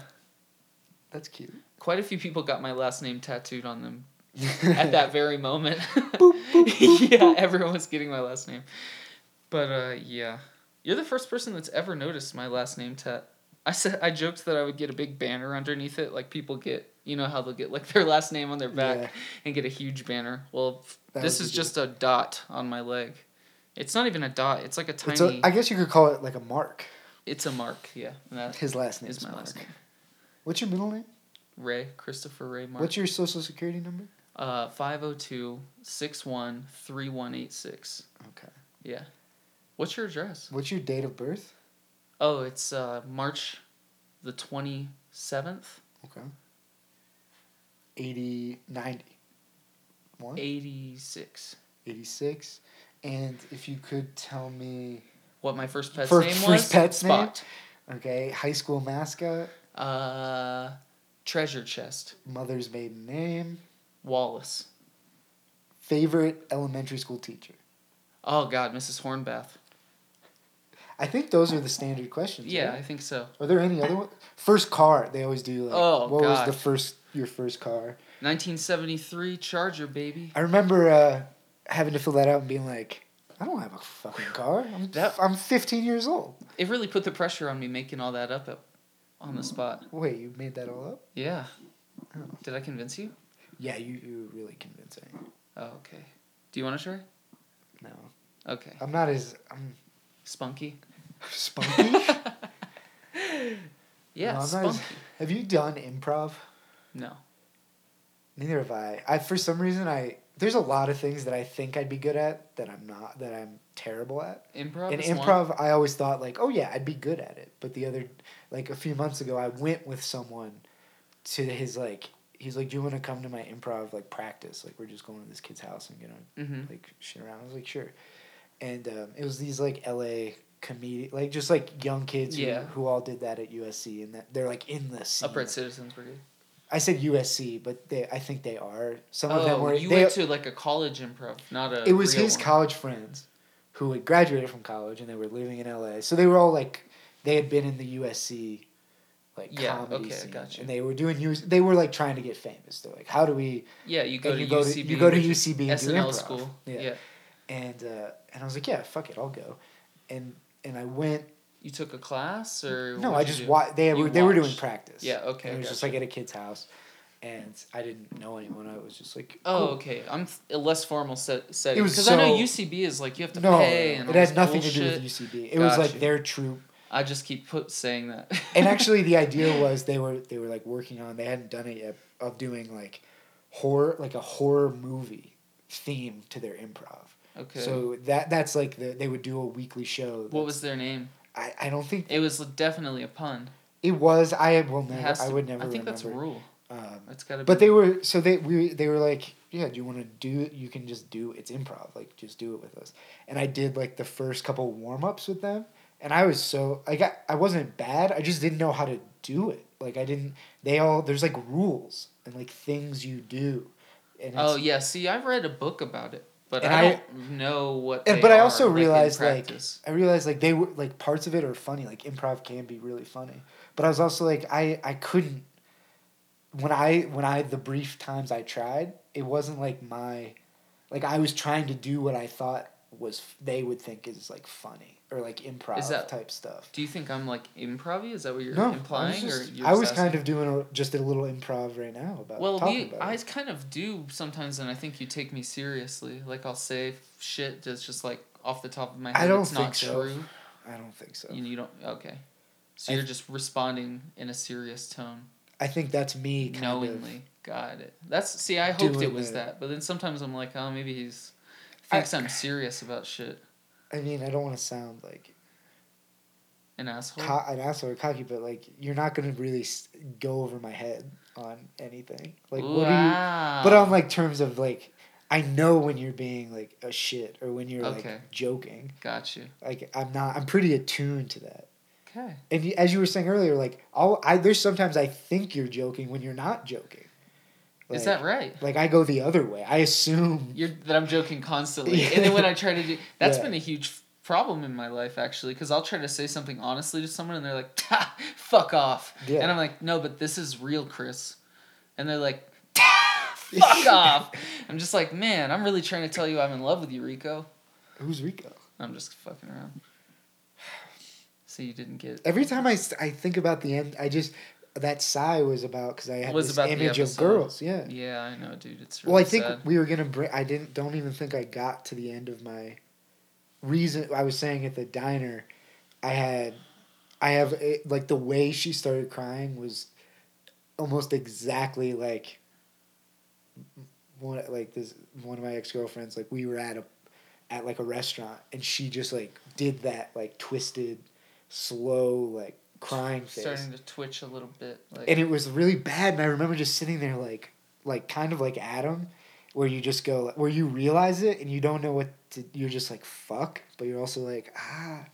That's cute. quite a few people got my last name tattooed on them *laughs* at that very moment. Boop, boop, boop, *laughs* yeah, everyone was getting my last name. But uh, yeah, you're the first person that's ever noticed my last name tat. I said I joked that I would get a big banner underneath it, like people get. You know how they'll get like *laughs* their last name on their back Yeah. and get a huge banner. Well, That this is be just a dot on my leg. It's not even a dot. It's like a tiny. A, I guess you could call it like a mark. it's a mark. Yeah, that His last name is is my Mark. last name. What's your middle name? Ray Christopher Ray Mark. What's your social security number? Uh, 502 61 3186. Okay. Yeah. What's your address? What's your date of birth? Oh, it's uh, March the 27th. Okay. 80, 90. One? 86. 86. And if you could tell me, What my first pet's First- name first was? pet's name? Spot. okay, high school mascot, Uh, treasure chest. mother's maiden name, Wallace. favorite elementary school teacher. Oh God, Mrs. Hornbath. I think those are the standard questions. Yeah, right? I think so. Are there any other ones? First car. They always do. Like, Oh, what was the first your first car? 1973 Charger, baby. I remember uh, having to fill that out and being like, I don't have a fucking car. I'm That- I'm 15 years old. It really put the pressure on me making all that up at, on the spot. Wait, you made that all up? Yeah. Oh. Did I convince you? Yeah, you you were really convincing. Oh, okay. Do you want to try? No, Okay. I'm not as I'm Spunky. spunky. *laughs* Yeah, No, I'm not have you done improv? No. Neither have I. I for some reason I there's a lot of things that I think I'd be good at that I'm not that I'm terrible at. Improv. In is one- improv, I always thought like, oh yeah, I'd be good at it. But the other, like a few months ago, I went with someone to his like. He's like, do you want to come to my improv like practice? Like we're just going to this kid's house and gonna Mhm. like shit around. I was like, sure. And um, it was these like L.A. comedian, like just like young kids Yeah. who, who all did that at USC, and that they're like in the scene. Upright Citizens Brigade. I said USC, but they I think they are. Some of them Oh, were. you they, went to like a college improv, not a. it was his one. college friends who had graduated from college and they were living in LA. So they were all like they had been in the USC like Yeah, comedy okay, scene. got you. And they were doing US they were like trying to get famous. They're like, how do we Yeah, you go to you go UCB. to you go to UCB and do SNL improv. school. Yeah. yeah. And uh, and I was like, yeah, fuck it, I'll go. And and I went You took a class or no, I just wa- they You were they were doing practice. Yeah, okay, And it was just like at a kid's house. And I didn't know anyone. I was just like, Oh, cool. okay. I'm a less formal set setting because I know UCB is like you have to No, pay and it has nothing to do with UCB. It was like their troop I just keep put saying that. *laughs* and actually the idea was they were they were like working on they hadn't done it yet of doing like horror like a horror movie theme to their improv okay. so that that's like the they would do a weekly show what was their name? I, I don't think It was definitely a pun. it was i will never has i would never I think remember. that's a rule. um, It's got to. but they were so they we they were like yeah do you want to do you can just do it's improv like just do it with us and i did like the first couple warm-ups with them and i was so i got i wasn't bad i just didn't know how to do it like i didn't they all there's like rules and like things you do and Oh yeah. See, I've read a book about it, but And I, I- don't know what. But I also like, realized, like. I realized like they were like parts of it are funny. Like improv can be really funny, but I was also like I I couldn't when I when I the brief times I tried it wasn't like my like I was trying to do what I thought was they would think is like funny or like improv Is that- type stuff. Do you think I'm like improv? Is that what you're No, implying, I was, or just, you're I was kind of doing a, just a little improv right now about Well, we about I it. kind of do sometimes, and I think you take me seriously. Like I'll say shit that's just like off the top of my head. I don't it's not think so. true. I don't think so. You, you don't. Okay. So I you're just responding in a serious tone, I think that's me kind knowingly. Got it. That's see. I hoped it was that, but then sometimes I'm like, oh, maybe he's I- thinks I'm serious about shit. I mean, I don't want to sound like An asshole. co- an asshole or cocky, but like you're not gonna really s- go over my head on anything. Like what are you? But on like terms of like, I know when you're being like a shit or when you're Okay. like joking. Got you. Like I'm not. I'm pretty attuned to that. Okay. And as you were saying earlier, like I'll, I there's sometimes I think you're joking when you're not joking. Is that right? Like I go the other way. I assume. You're that I'm joking constantly, Yeah. and then when I try to do that's Yeah. been a huge problem in my life actually, because I'll try to say something honestly to someone, and they're like, "Fuck off," Yeah. and I'm like, "No, but this is real, Chris," and they're like, *laughs* "Fuck off." I'm just like, man, I'm really trying to tell you I'm in love with you, Rico. Who's Rico? I'm just fucking around. *sighs* So you didn't get Every time I, I think about the end, I just that sigh was about because I had Was this image of girls. Yeah. Yeah, I know, dude. It's really Well, I think sad. we were gonna bring. I didn't. Don't even think I got to the end of my reason. I was saying at the diner, I had, I have a, like the way she started crying was almost exactly like one like this one of my ex girlfriends. Like we were at a at like a restaurant and she just like did that like twisted, slow like crying face starting to twitch a little bit. Like and it was really bad and i remember just sitting there like like kind of like adam where you just go where you realize it and you don't know what to you're just like fuck but you're also like ah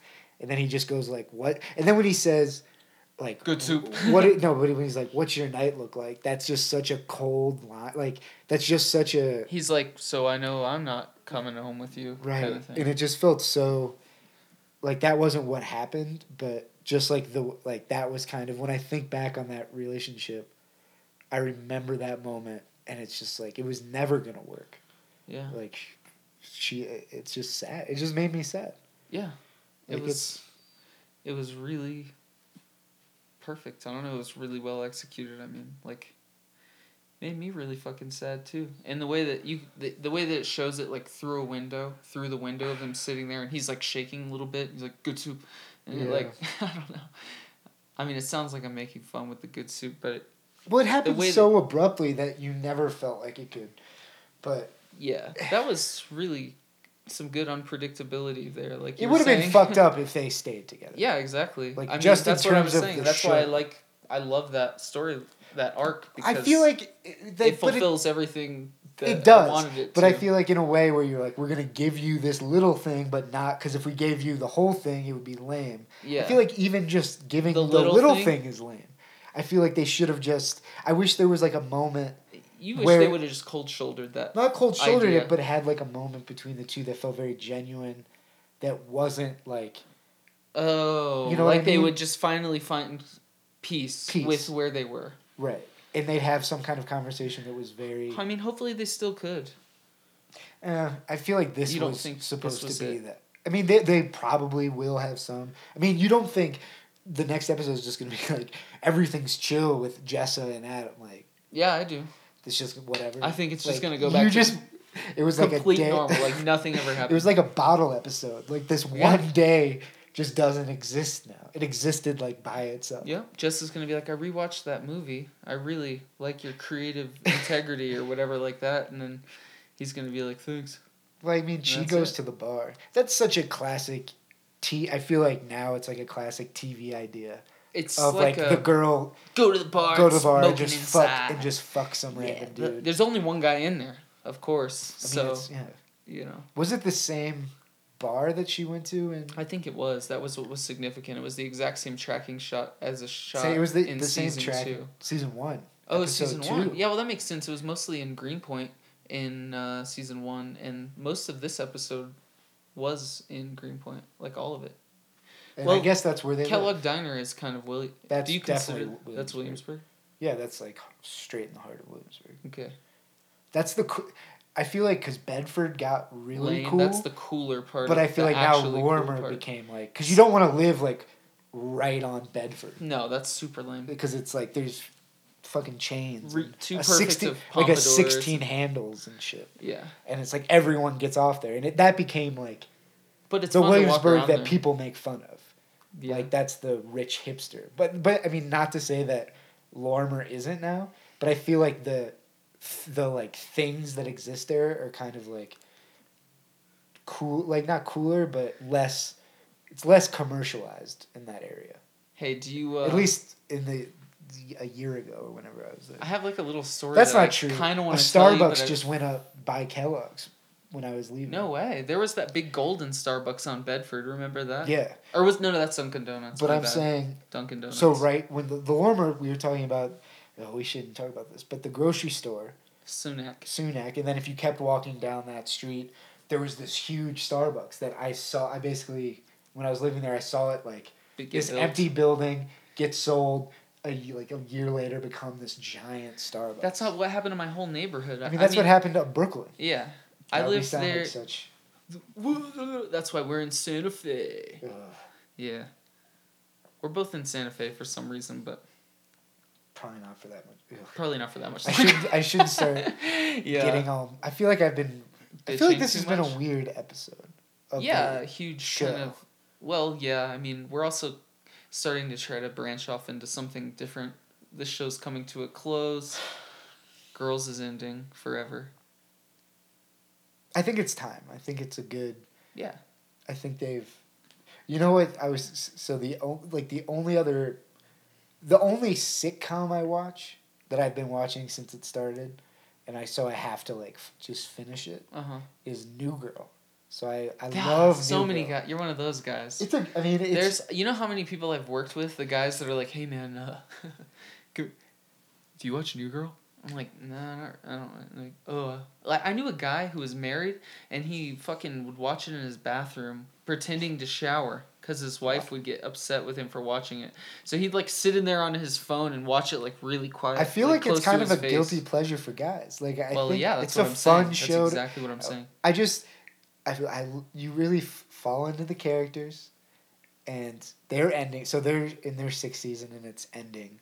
and then he just goes like what and then when he says like Good soup. what it, *laughs* no but when he's like what's your night look like that's just such a cold line like that's just such a he's like, so I know I'm not coming home with you right kind of thing. and it just felt so like that wasn't what happened but just like the like that was kind of when i think back on that relationship i remember that moment and it's just like it was never gonna work yeah. like she it's just sad it just made me sad Yeah. It Like, was it was really perfect. I don't know, it was really well executed. I mean, like made me really fucking sad too. And the way that you the, the way that it shows it like through a window, through the window of him sitting there and he's like shaking a little bit. He's like good soup. And Yeah. like *laughs* I don't know. I mean, it sounds like I'm making fun with the good soup, but it, well it happened so abruptly that you never felt like it could but yeah, that was really some good unpredictability there. Like it would have been fucked up *laughs* if they stayed together Yeah, exactly. Like, I mean, just in that's what I terms of saying. the That's why I like. I love that story, that arc because i feel like it, they, it but it- fulfills everything. That it does, I wanted it but to. I feel like in a way where you're like, we're gonna give you this little thing, but not because if we gave you the whole thing, it would be lame. yeah. I feel like even just giving The the, little little, thing? thing? is lame. I feel like they should have just. I wish there was like a moment, you wish they would have just cold shouldered that. not cold shouldered it, but had like a moment between the two that felt very genuine, that wasn't like Oh, You know like I they would just finally find peace, Peace. with where they were. Right, and they'd have some kind of conversation that was very. I mean, hopefully they still could. Uh, I feel like this You was think this supposed was to be it? that. I mean, they they probably will have some. I mean, you don't think the next episode is just gonna be *laughs* like everything's chill with Jessa and Adam? Like Yeah, I do. it's just whatever. I think it's just gonna go back You just. It was like a Complete day. normal, like *laughs* nothing ever happened. it was like a bottle episode. Like this Yeah. one day just doesn't exist now. It existed like by itself. Yeah, Jess is gonna be like, I rewatched that movie. I really like your creative *laughs* integrity or whatever like that, and then he's gonna be like, thanks. Well, I mean, she goes it. to the bar. That's such a classic. T. I feel like now it's like a classic TV idea It's of like, like, a, the girl go to the bar, go to the bar and just inside. fuck and just fuck some yeah, random dude. there's only one guy in there, of course. I mean, so yeah. you know, Was it the same bar that she went to? And I think it was that was what was significant. It was the exact same tracking shot as a shot. say it was the, in the same season track. two. Season one. Oh, season two. one. Yeah, well, that makes sense. It was mostly in Greenpoint in uh, season one, and most of this episode was in Greenpoint, like all of it. And Well, I guess that's where they. live. Kellogg Diner is kind of Willi- That's Do you consider definitely that's Williamsburg. Williamsburg? Yeah, that's like straight in the heart of Williamsburg. Okay. That's the. I feel like because Bedford got really Lane, cool, That's the cooler part. but I feel like now actually cool Lorimer became like because you don't want to live like right on Bedford No, that's super lame. because it's like there's fucking chains, Re- and too a perfect 16 of like a sixteen handles and shit, Yeah, and it's like everyone gets off there, and it, that became like but it's the fun to walk Williamsburg that there. people make fun of. Yeah. Like that's the rich hipster. But but I mean not to say that Lorimer isn't now, but I feel like the the like things that exist there are kind of like cool like not cooler but less it's less commercialized in that area. hey, do you? Uh, At least in the, the a year ago or whenever I was there. I have like a little story. That's that not I true. Kind of want to tell you, Starbucks I- just went up by Kellogg's when I was leaving. No way. There was that big golden Starbucks on Bedford. Remember that? Yeah, Or was no, no, that's Dunkin' Donuts. but my I'm bad. saying Dunkin' Donuts. So right when the, the Lorimer we were talking about, oh we shouldn't talk about this, but the grocery store, Sunac. Sunac, and then if you kept walking down that street, there was this huge Starbucks that I saw. I basically when I was living there, I saw it like Big this built. empty building get sold. A, like a year later, become this giant Starbucks. That's not what happened to my whole neighborhood. I mean, that's what happened to Brooklyn. Yeah, I lived there. such. That's why we're in Santa Fe. ugh, Yeah, we're both in Santa Fe for some reason, but probably not for that much. ugh. probably not for that much. I should. I should start *laughs* yeah. getting on. I feel like I've been. I feel like this has been a weird episode. Of yeah, huge show. kind of. Well, yeah. I mean, we're also starting to try to branch off into something different. This show's coming to a close. Girls is ending forever. I think it's time. I think it's a good. Yeah. I think they've. You know what? I was so the like the only other, the only sitcom I watch that I've been watching since it started, and I so I have to like f- just finish it Uh huh. is New Girl. So I I God, love so New many Girl. guys. You're one of those guys. It's a. I mean, it's There's, you know how many people I've worked with, the guys that are like, "Hey man, uh, *laughs* do you watch New Girl?" I'm like, no, nah, I don't like. Oh, like I knew a guy who was married, and he fucking would watch it in his bathroom, pretending to shower, because his wife would get upset with him for watching it. So he'd like sit in there on his phone and watch it like really quiet. I feel like, close it's kind of a face. guilty pleasure for guys. Like I Well, think yeah, it's a I'm fun saying. show. That's exactly what I'm saying. I just, I feel I you really f- fall into the characters, and they're ending. So they're in their sixth season, and it's ending.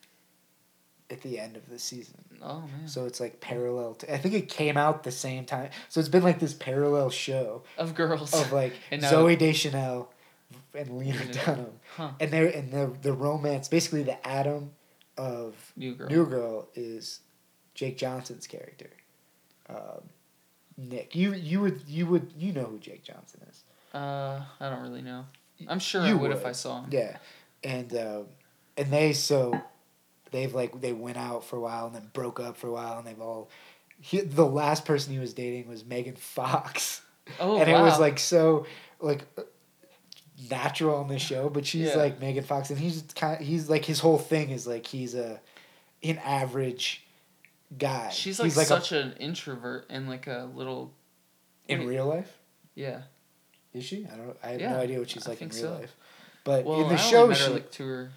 At the end of the season, Oh man. so it's like parallel. To, I think it came out the same time, so it's been like this parallel show Of girls. of like *laughs* Zooey Deschanel and Lena Dunham, Huh. and they're and the the romance. Basically, the Adam of New girl. New Girl is Jake Johnson's character. Um, Nick, you you would you would you know who Jake Johnson is? Uh, I don't really know. I'm sure You I would, if. I saw him. Yeah, and um, and they so they've like they went out for a while and then broke up for a while and they've all. He, the last person he was dating was Megan Fox, Oh *laughs* and wow. it was like so like natural on the show. But she's Yeah. like Megan Fox, and he's kind. he's like his whole thing is like he's a an average guy. She's like, like such an introvert and like a little. in real life. Yeah. Is she? I don't. I have Yeah, no idea what she's I like in real so. life. But Well, in the I show, she her like two or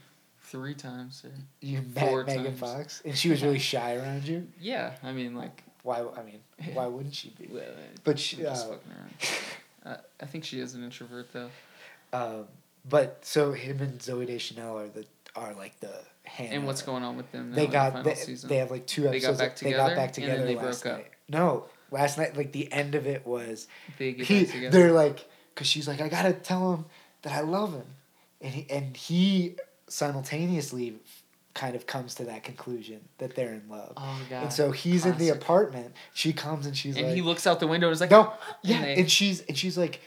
three times. Or... you four met Megan times. Fox, and she was really *laughs* shy around you. Yeah, I mean like. Why? I mean, why *laughs* wouldn't she be? well, But she, uh, fucking around. I, I think she is an introvert though. Um, but so him and Zooey Deschanel are the are like the hand. And what's going on with them? They got the final they, season? they have like two They got episodes. back they got together, back together they last broke up. night. No, last night like the end of it was They get he. back together. They're like, cause she's like, I gotta tell him that I love him, and he and he simultaneously kind of comes to that conclusion that they're in love. Oh god. And so he's in the apartment. She comes and she's and like, he looks out the window and is like, no, yeah, and and, she's and she's like,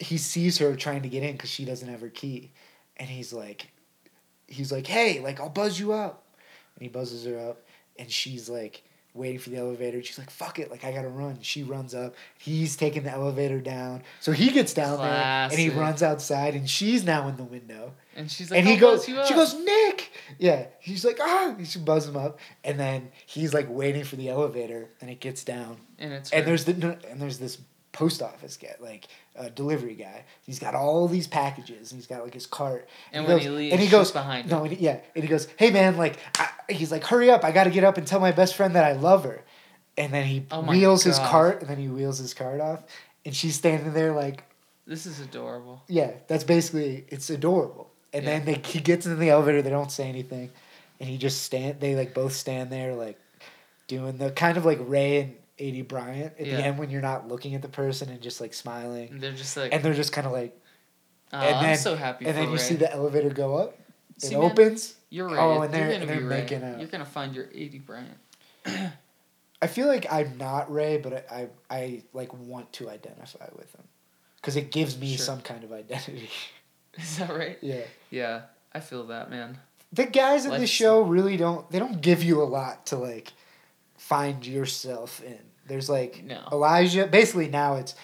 he sees her trying to get in because she doesn't have her key, and he's like, he's like, hey, like I'll buzz you up, and he buzzes her up, and she's like waiting for the elevator. She's like, fuck it, like I gotta run. She runs up. He's taking the elevator down, so he gets down there and he runs outside, and she's now in the window. and she's like, and he "I'll goes, she goes, Nick. Yeah, he's like, ah. She buzz him up, and then he's like waiting for the elevator, and it gets down, and it's and her. there's the and there's this post office guy, like a delivery guy. He's got all these packages, and he's got like his cart. and he when goes- he leaves, and he goes behind No, and he, yeah, and he goes, "Hey man, like," I, he's like, "Hurry up! I got to get up and tell my best friend that I love her." And then he Oh wheels his cart, and then he wheels his cart off, and she's standing there like, This is adorable. yeah, that's basically it's adorable. And Yeah. then they, he gets in the elevator, they don't say anything, and he just stand. They like both stand there like doing the kind of like Ray and Aidy Bryant at Yeah. the end when you're not looking at the person and just like smiling, And they're just like, and they're just kind of like, "Aw, and I'm then- so happy and then you Ray." see the elevator go up, it man, opens. You're oh, right. Oh, and you're they're- gonna and they're be Ray. making out. You're gonna find your Aidy Bryant. *clears throat* I feel like I'm not Ray, but I I, I like want to identify with him, because it gives me Sure. some kind of identity. *laughs* Is that right? yeah. Yeah, I feel that, man. the guys in the show really don't they don't give you a lot to like find yourself in there's like No. elijah basically now it's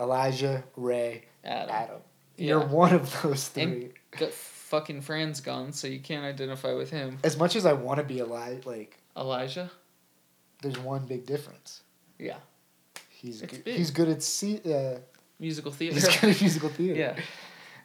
elijah ray Adam. adam you're Yeah. one of those three And- fucking Fran's gone, so you can't identify with him. as much as i want to be elijah like Elijah? there's one big difference Yeah. he's good, he's good at see uh, Musical *laughs* theater. he's good at musical theater yeah.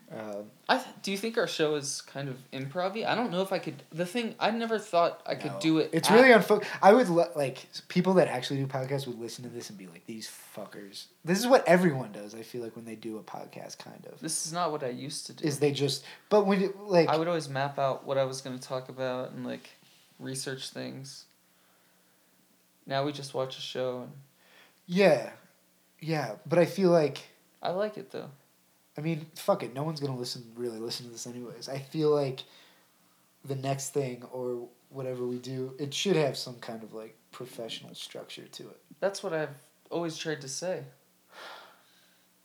Um, I th- do you think our show is kind of improv I don't know if I could. The thing I never thought I could no. do it. it's at- really unfo- i would le- like people that actually do podcasts would listen to this and be like these fuckers this is what everyone does i feel like when they do a podcast kind of This is not what I used to do. is they just but when you like I would always map out what I was going to talk about and like research things. Now we just watch a show and yeah yeah but i feel like I like it though. I mean fuck it no one's gonna listen really listen to this anyways i feel like the next thing or whatever we do it should have some kind of like professional structure to it That's what I've always tried to say.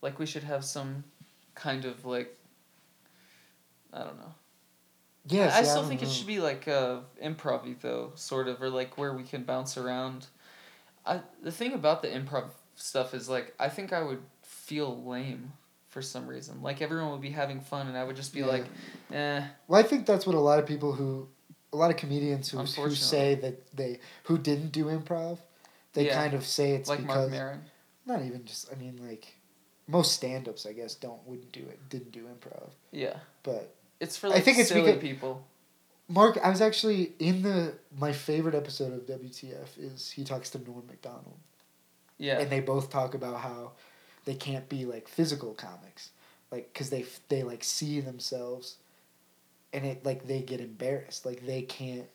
Like we should have some kind of like I don't know. yes I yeah, still don't think it should be like uh improv though, sort of, or like where we can bounce around. I the thing about the improv stuff is like I think I would feel lame for some reason. Like everyone would be having fun and I would just be Yeah. like, eh. well i think that's what a lot of people who a lot of comedians who who say that they who didn't do improv, they Yeah. kind of say it's like Marc because Maron. not even just I mean like most stand-ups I guess don't wouldn't do it didn't do improv Yeah, but it's for I like think it's because- people. Marc I was actually in the my favorite episode of WTF is he talks to Norm Macdonald Yeah, and they both talk about how they can't be like physical comics like because they they like see themselves and it like they get embarrassed like they can't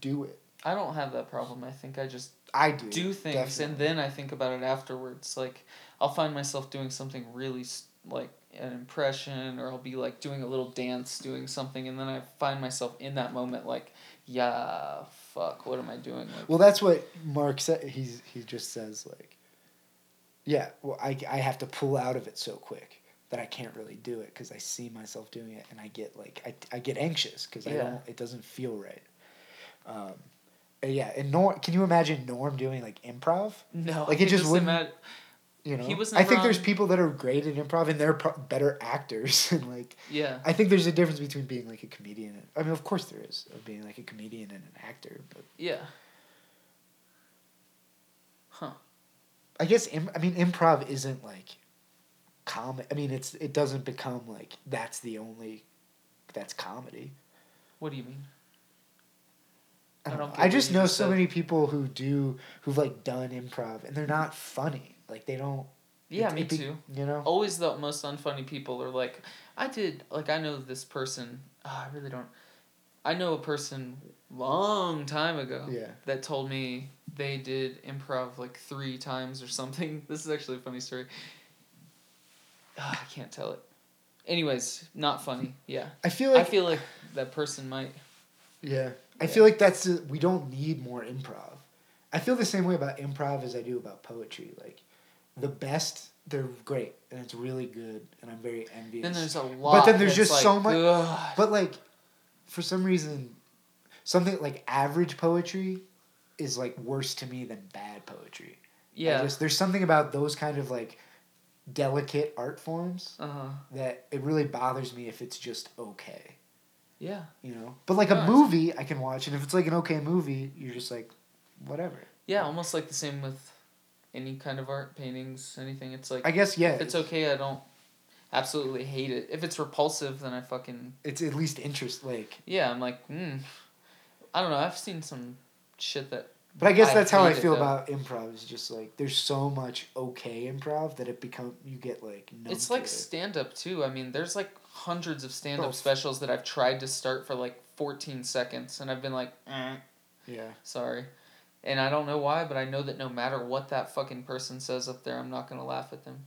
do it I don't have that problem. I think I just I do do things and then I think about it afterwards. Like I'll find myself doing something really like an impression, or I'll be like doing a little dance, doing something, and then I find myself in that moment like, yeah, fuck, what am I doing? Like, Well, that's what Marc said. He's he just says like, yeah, well, I I have to pull out of it so quick that I can't really do it because I see myself doing it and I get like I, I get anxious because I Yeah. don't it doesn't feel right. Um, yeah, and Norm, can you imagine Norm doing like improv? no, Like, it just just wouldn't- imag- You know, He was I think there's people that are great at improv and they're pro- better actors *laughs* and like yeah, I think there's a difference between being like a comedian. And, I mean, of course there is of being like a comedian and an actor, but yeah. Huh. I guess Im- I mean improv isn't like comedy. I mean it's it doesn't become like that's the only that's comedy. What do you mean? I, I don't don't know. I just know so said. many people who do who've like done improv and they're not funny. Like they don't. Yeah, it- me it be- too. You know. always the most unfunny people are like i did like i know this person oh, i really don't i know a person long time ago Yeah. that told me they did improv like three times or something *laughs* this is actually a funny story Ah, i can't tell it anyways not funny yeah I feel like i feel like that person might yeah. I Yeah. feel like that's the, we don't need more improv. I feel the same way about improv as I do about poetry. Like the best, they're great and it's really good, and I'm very envious. then there's a lot But then there's just like, so much- ugh. But like, for some reason, something like average poetry is like worse to me than bad poetry. Yeah just, there's something about those kind of like delicate art forms uh-huh that it really bothers me if it's just okay. yeah You know, but like a movie I can watch, and if it's like an okay movie, you're just like, whatever. yeah almost like the same with any kind of art paintings anything it's like I guess yeah. If it's okay, I don't absolutely hate it. If it's repulsive, then I fucking It's at least interest like. yeah. I'm like, hmm. I don't know. I've seen some shit that. But I guess I that's how I it, feel about improv. Is just like there's so much okay improv that it become you get like. It's like it. stand up too. I mean, there's like hundreds of stand up specials that I've tried to start for like 14 seconds, and I've been like, eh, yeah. sorry. And I don't know why, but I know that no matter what that fucking person says up there, I'm not gonna laugh at them.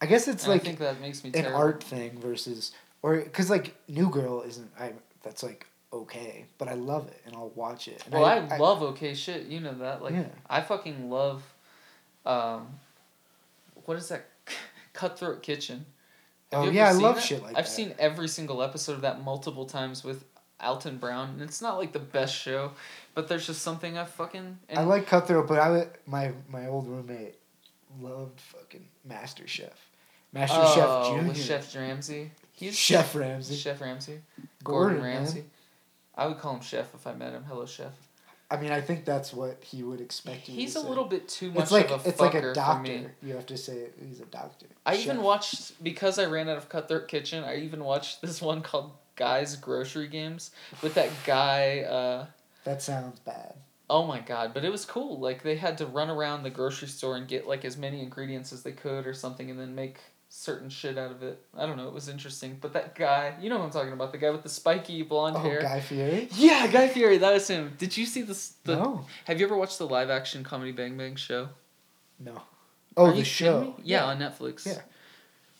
I guess it's and like I think that makes me an terrible. art thing versus or because like New Girl isn't I that's like okay, but I love it and I'll watch it. And Well, I, love okay shit. You know that. Like, Yeah. I fucking love. Um, what is that? *laughs* Cutthroat Kitchen. Have Oh yeah, I love that? shit like I've that. seen every single episode of that multiple times with Alton Brown, and it's not like the best show, but there's just something I fucking. And I like Cutthroat, but I would, my my old roommate loved fucking Master Chef, Master oh, Chef Junior, Chef Ramsay. He's Chef Ramsay. Chef Ramsay. Gordon, Gordon, man. I would call him Chef if I met him. Hello, Chef. I mean, I think that's what he would expect you. He's to a say. little bit too much It's like of a it's like a doctor. You have to say he's a doctor. I even watched because I ran out of Cutthroat Kitchen. I even watched this one called Guys Grocery Games with that *laughs* guy. Uh, That sounds bad. oh my god! But it was cool. Like they had to run around the grocery store and get like as many ingredients as they could or something, and then make certain shit out of it. I don't know. It was interesting. But that guy, you know what I'm talking about? The guy with the spiky blonde Oh, hair. Guy Fieri. Yeah, Guy Fieri. That was him. Did you see this? The, no, Have you ever watched the live action comedy Bang Bang show? no. Oh, Are the show. me? Yeah, on Netflix. Yeah.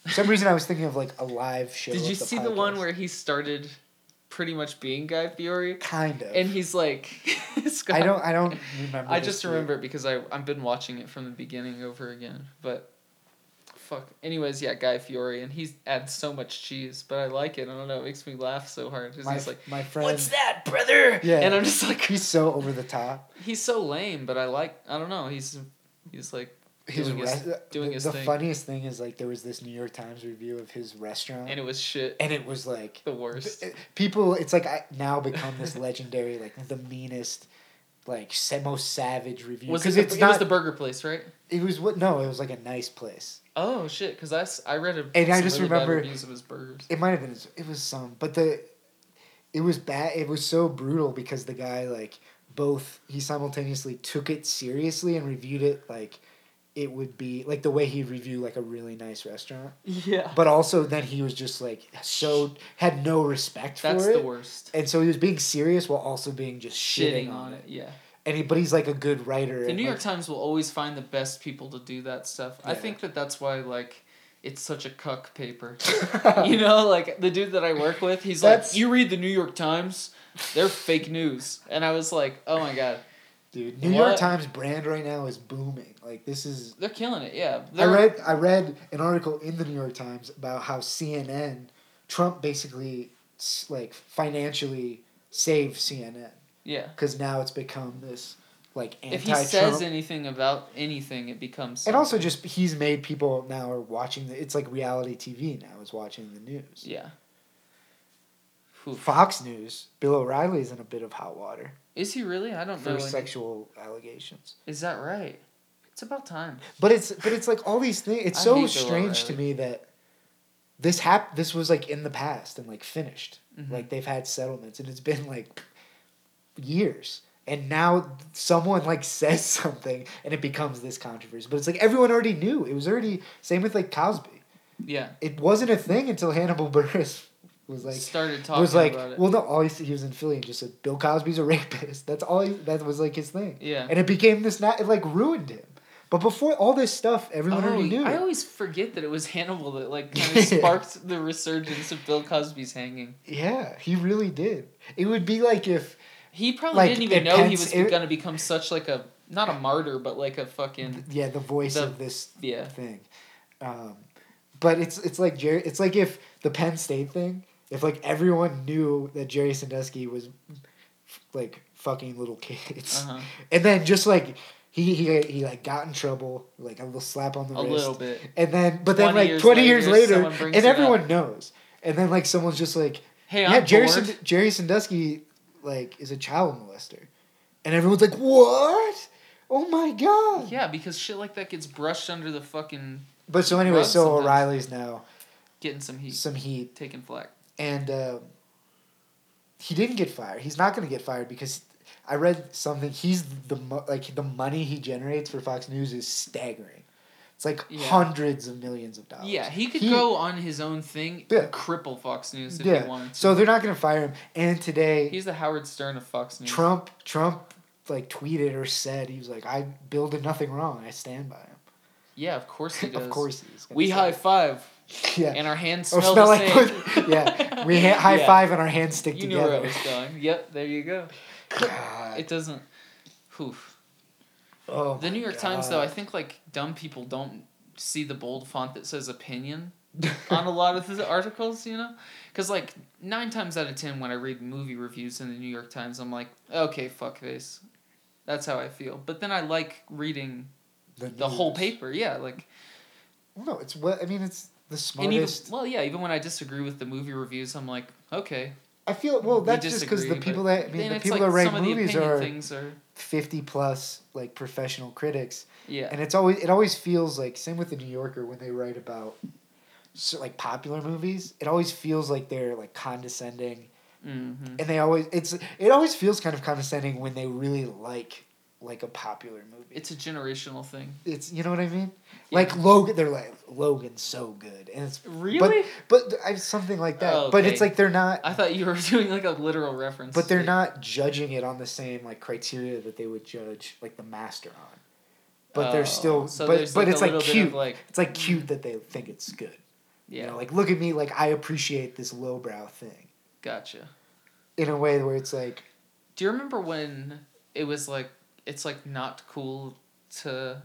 For some reason, I was thinking of like a live show. Did you see the one where he started pretty much being Guy Fieri? Kind of. And he's like, *laughs* Scott, I don't. I don't remember. I just remember it because I I've been watching it from the beginning over again. But fuck. Anyways, yeah, Guy Fieri, and he adds so much cheese, but I like it. I don't know, it makes me laugh so hard. My, he's like, my friend. "What's that, brother?" Yeah. and I'm just like, He's so over the top. he's so lame, but I like. I don't know. He's he's like his, doing his- res- uh, doing the, his the thing. funniest thing is like there was this New York Times review of his restaurant, and it was shit. and it was like The worst. Uh, people. It's like I now become this *laughs* legendary, like the meanest, like most savage review. Was it? Because The, it's it not. was the burger place, right? it was what? No, it was like a nice place. Oh shit! Because I, I read a And I just really remember- reviews of his burgers. It might have been. It was some, but the. It was bad. It was so brutal because the guy like both he simultaneously took it seriously and reviewed it like it would be like the way he'd review like a really nice restaurant. Yeah. But also then he was just like so had no respect That's for it. That's the worst. And so he was being serious while also being just shitting, Shitting on it. Yeah. And he, but he's like a good writer. The New York like, Times will always find the best people to do that stuff. I think that that's why like it's such a cuck paper. *laughs* you know, like the dude that I work with, he's That's- like, "You read the New York Times? They're fake news." And I was like, "Oh my god, dude, New York Times brand right now is booming. Like this is they're killing it." Yeah. I They're- read I read an article in the New York Times about how CNN Trump basically like financially saved CNN Yeah. because now it's become this like If he says anything about anything, it becomes. and also just he's made people now are watching the, it's like reality TV now is watching the news. yeah. Oof. Fox News, Bill O'Reilly's in a bit of hot water Is he really? I don't for know. sexual allegations. Is that right? It's about time. But it's but it's like all these things. It's I so strange to me that this hap this was like in the past and like finished. Mhm. Like they've had settlements and it's been like years. And now someone like says *laughs* something and it becomes this controversy. But it's like everyone already knew. It was already same with like Cosby. Yeah. It wasn't a thing until Hannibal Buress was like started talking was like well no all he, he was in Philly and just said Bill Cosby's a rapist. *laughs* That's all he, that was like his thing. yeah. And it became this not it like ruined him. But before all this stuff, everyone Oh, already knew. I always forget that it was Hannibal that like *laughs* kind of sparked the resurgence of Bill Cosby's hanging. yeah, he really did. It would be like if He probably Like, didn't even know he was it- gonna become such like a not a martyr, but like a fucking yeah, the voice The- of this yeah. thing. Um, but it's it's like Jerry. It's like if the Penn State thing. If like everyone knew that Jerry Sandusky was like fucking little kids, Uh-huh. and then just like he he he like got in trouble, like a little slap on the A wrist, little bit. and then but then like twenty years later, and everyone up. knows, and then like someone's just like, Hey, yeah, I'm Jerry. Sand- Jerry Sandusky like is a child molester, and everyone's like, what? Oh my god! Yeah, because shit like that gets brushed under the fucking But so anyway, so sometimes. O'Reilly's now getting some heat, some heat, taking flack. And um, he didn't get fired. He's not going to get fired because I read something. He's the mo- like the money he generates for Fox News is staggering. It's like Yeah. hundreds of millions of dollars. Yeah, he could He- go on his own thing, Yeah. and cripple Fox News if Yeah. he wanted to. So they're not going to fire him. And today, He's the Howard Stern of Fox News. Trump Trump like tweeted or said he was like, "I Bill did nothing wrong. I stand by him." Yeah, of course he *laughs* does. of course he's. We high it. five, *laughs* Yeah. and our hands Or smell, smell the like same. *laughs* yeah. *laughs* We ha- high Yeah. five and our hands stick You knew where I was going. Yep, there you go. God. It doesn't. Oof. Oh The New York Times, though, I think like dumb people don't see the bold font that says opinion on a lot of the articles, you know? Because, like, nine times out of ten, when I read movie reviews in the New York Times, I'm like, okay, fuck this. That's how I feel. But then I like reading the whole paper. Yeah, like, No, it's what I mean. It's the and even, smartest. well, yeah, even when I disagree with the movie reviews, I'm like, okay. I feel well. we That's just because the people that I mean, the people like that write some of the movies are are, fifty plus like professional critics, yeah. and it's always it always feels like same with the New Yorker when they write about so, like popular movies. It always feels like they're like condescending, mm-hmm. and they always it's it always feels kind of condescending when they really like like a popular movie. It's a generational thing. It's you know what I mean. Yeah. Like Logan, they're like Logan's so good, and it's Really? but I something like that. Oh, But it's like they're not. I thought you were *laughs* doing like a literal reference. But they're Like, not judging it on the same like criteria that they would judge like the master on. But they're Oh, still so but but like, it's like little bit of, cute. like It's like mm. cute that they think it's good. yeah, You know, like look at me like I appreciate this lowbrow thing. gotcha. In a way where it's like Do you remember when it was like it's like not cool to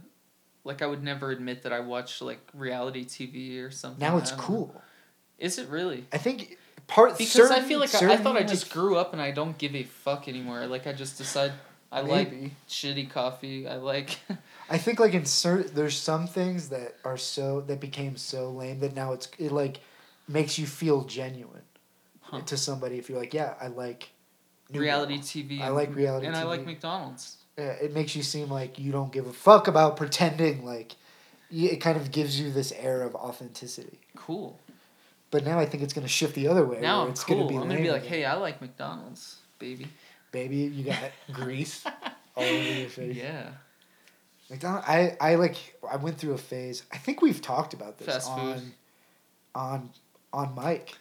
like I would never admit that I watch like reality TV or something. now it's don't know. cool. Is it really? I think part Because certain, I feel like I, I thought I like, just grew up and I don't give a fuck anymore. Like I just decide I like shitty coffee. I like *laughs* I think like in certain there's some things that are so that became so lame that now it's it like makes you feel genuine Huh. to somebody if you're like yeah I like reality Girl. TV. I like reality and I like McDonald's. Yeah, it makes you seem like you don't give a fuck about pretending like it kind of gives you this air of authenticity. Cool. But now I think it's gonna shift the other way. Now I'm it's cool. Gonna be I'm gonna be like, hey, I like McDonald's, baby. baby, you got *laughs* grease *laughs* all over your face. Yeah. McDonald, I, I like I went through a phase. I think we've talked about this Fast on food. on on Mike.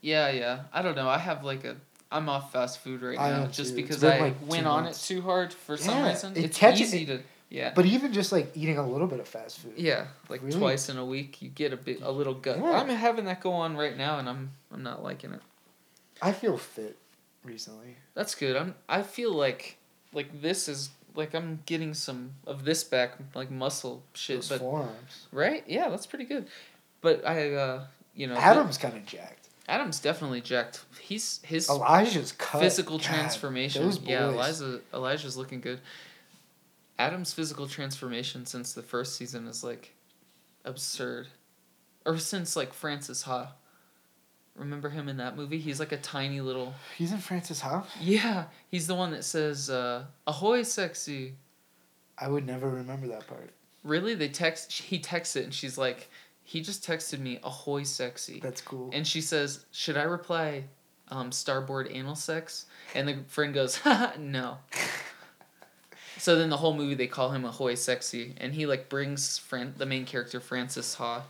Yeah, yeah. I don't know. I have like a. I'm off fast food right I now am just too. It's because been, I like, went two on months. it too hard for some Yeah, reason. it It's catches- easy to. Yeah. But even just like eating a little bit of fast food. Yeah, like Really? twice in a week, you get a bit, a little gut. Yeah. I'm having that go on right now, and I'm, I'm not liking it. I feel fit recently. That's good. I'm, I feel like, like this is like I'm getting some of this back, like muscle shit. Those But forearms. right, yeah, that's pretty good. But I, uh, you know, Adam's kind of jacked. Adam's definitely jacked. He's his Elijah's cut. physical God, transformation. Yeah. Elijah Elijah's looking good. Adam's physical transformation since the first season is like absurd. Or since like Frances Ha. Remember him in that movie? He's like a tiny little He's in Frances Ha. Yeah, he's the one that says uh ahoy sexy. I would never remember that part. Really? They text he texts it and she's like he just texted me ahoy sexy. That's cool. And she says, "Should I reply um, starboard anal sex?" And the friend goes, *laughs* "No." *laughs* so then the whole movie they call him Ahoy Sexy, and he like brings Fran- the main character Frances Ha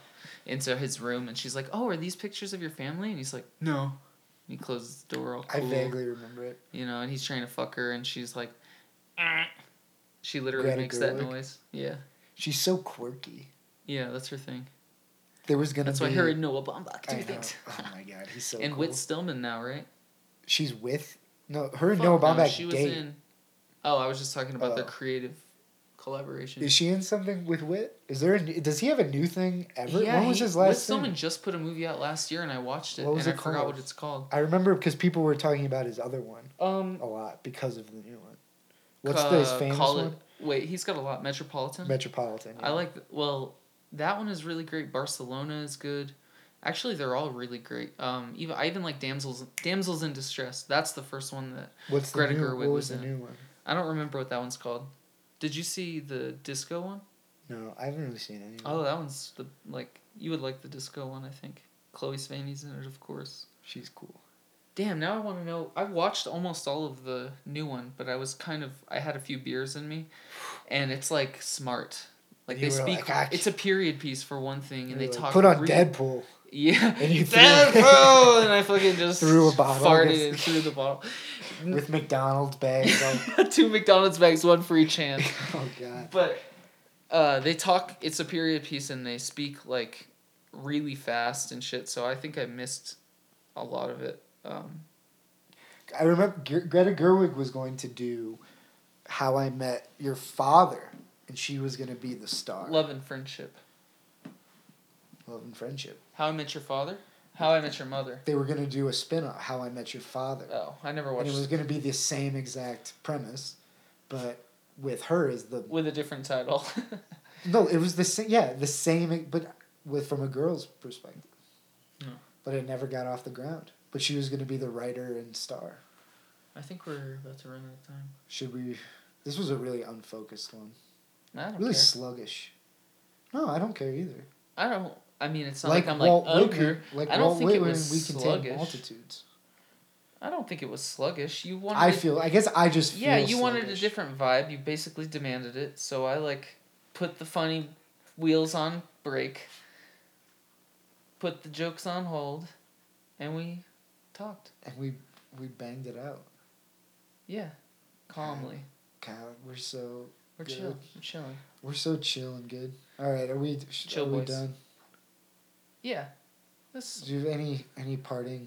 into his room, and she's like, "Oh, are these pictures of your family?" And he's like, "No." And he closes the door all I vaguely remember it. you know, and he's trying to fuck her, and she's like, "Ah." she literally Greta makes that noise. Yeah, She's so quirky. yeah, that's her thing. There was gonna That's be. why her and Noah Baumbach do things. Oh my god, he's so *laughs* and cool. Whit Stillman now, right? She's with no her and Fuck Noah no, Baumbach she was date. in. Oh, I was just talking about their Oh. creative collaboration. Is she in something with Whit? Is there a new, does he have a new thing ever? yeah, when was he- his last Stillman just put a movie out last year, and I watched it, What was and it I forgot called? what it's called. I remember because people were talking about his other one Um, a lot because of the new one. What's ca- the his famous one? Wait, he's got a lot. Metropolitan. Metropolitan. I like. Well, that one is really great. Barcelona is good. Actually, they're all really great. Um, even I even like damsels damsels in distress. That's the first one that What's Greta new? Gerwig what was was the in. new one? I don't remember what that one's called. Did you see the disco one? No, I haven't really seen any. Oh, that one's the like you would like the disco one, I think. Chloe Sevigny's in it, of course. she's cool. Damn, now I want to know. I watched almost all of the new one, but I was kind of I had a few beers in me, and it's like smart. Like You they speak. like, "Ah, it's a period piece for one thing, and they like, talk. Put on really- Deadpool. Yeah. *laughs* And you Deadpool, and I fucking *laughs* just Threw a bottle farted and threw the bottle. *laughs* with McDonald's bags. Two McDonald's bags, one for each hand. oh god. But uh, they talk. It's a period piece, and they speak like really fast and shit. So I think I missed a lot of it. Um, I remember Gre- Greta Gerwig was going to do How I Met Your Father, and she was going to be the star. love and friendship. Love and Friendship. How I Met Your Father. How I Met Your Mother. They were going to do a spin off, How I Met Your Father. Oh, I never and it was going to be the same exact premise, but with her as the. with a different title. *laughs* No, it was the same. Yeah, the same, but with from a girl's perspective. No. But it never got off the ground. But she was going to be the writer and star. I think we're about to run out of time. Should we? This was a really unfocused one. I don't Really care. sluggish. No, I don't care either. I don't. I mean, it's not like, I'm Walt like Whitman, like I don't Walt think it was we sluggish. multitudes. I don't think it was sluggish. You wanted. I feel. I guess I just. Yeah, you wanted a different vibe. You basically demanded it. So I like put the funny wheels on brake, put the jokes on hold, and we talked. and we we banged it out. Yeah, calmly. God, we're so We're Good. chill. We're chilling. we're so chill and good. All right, are we? sh- Chill are we boys. done? Yeah. This Do you have any any parting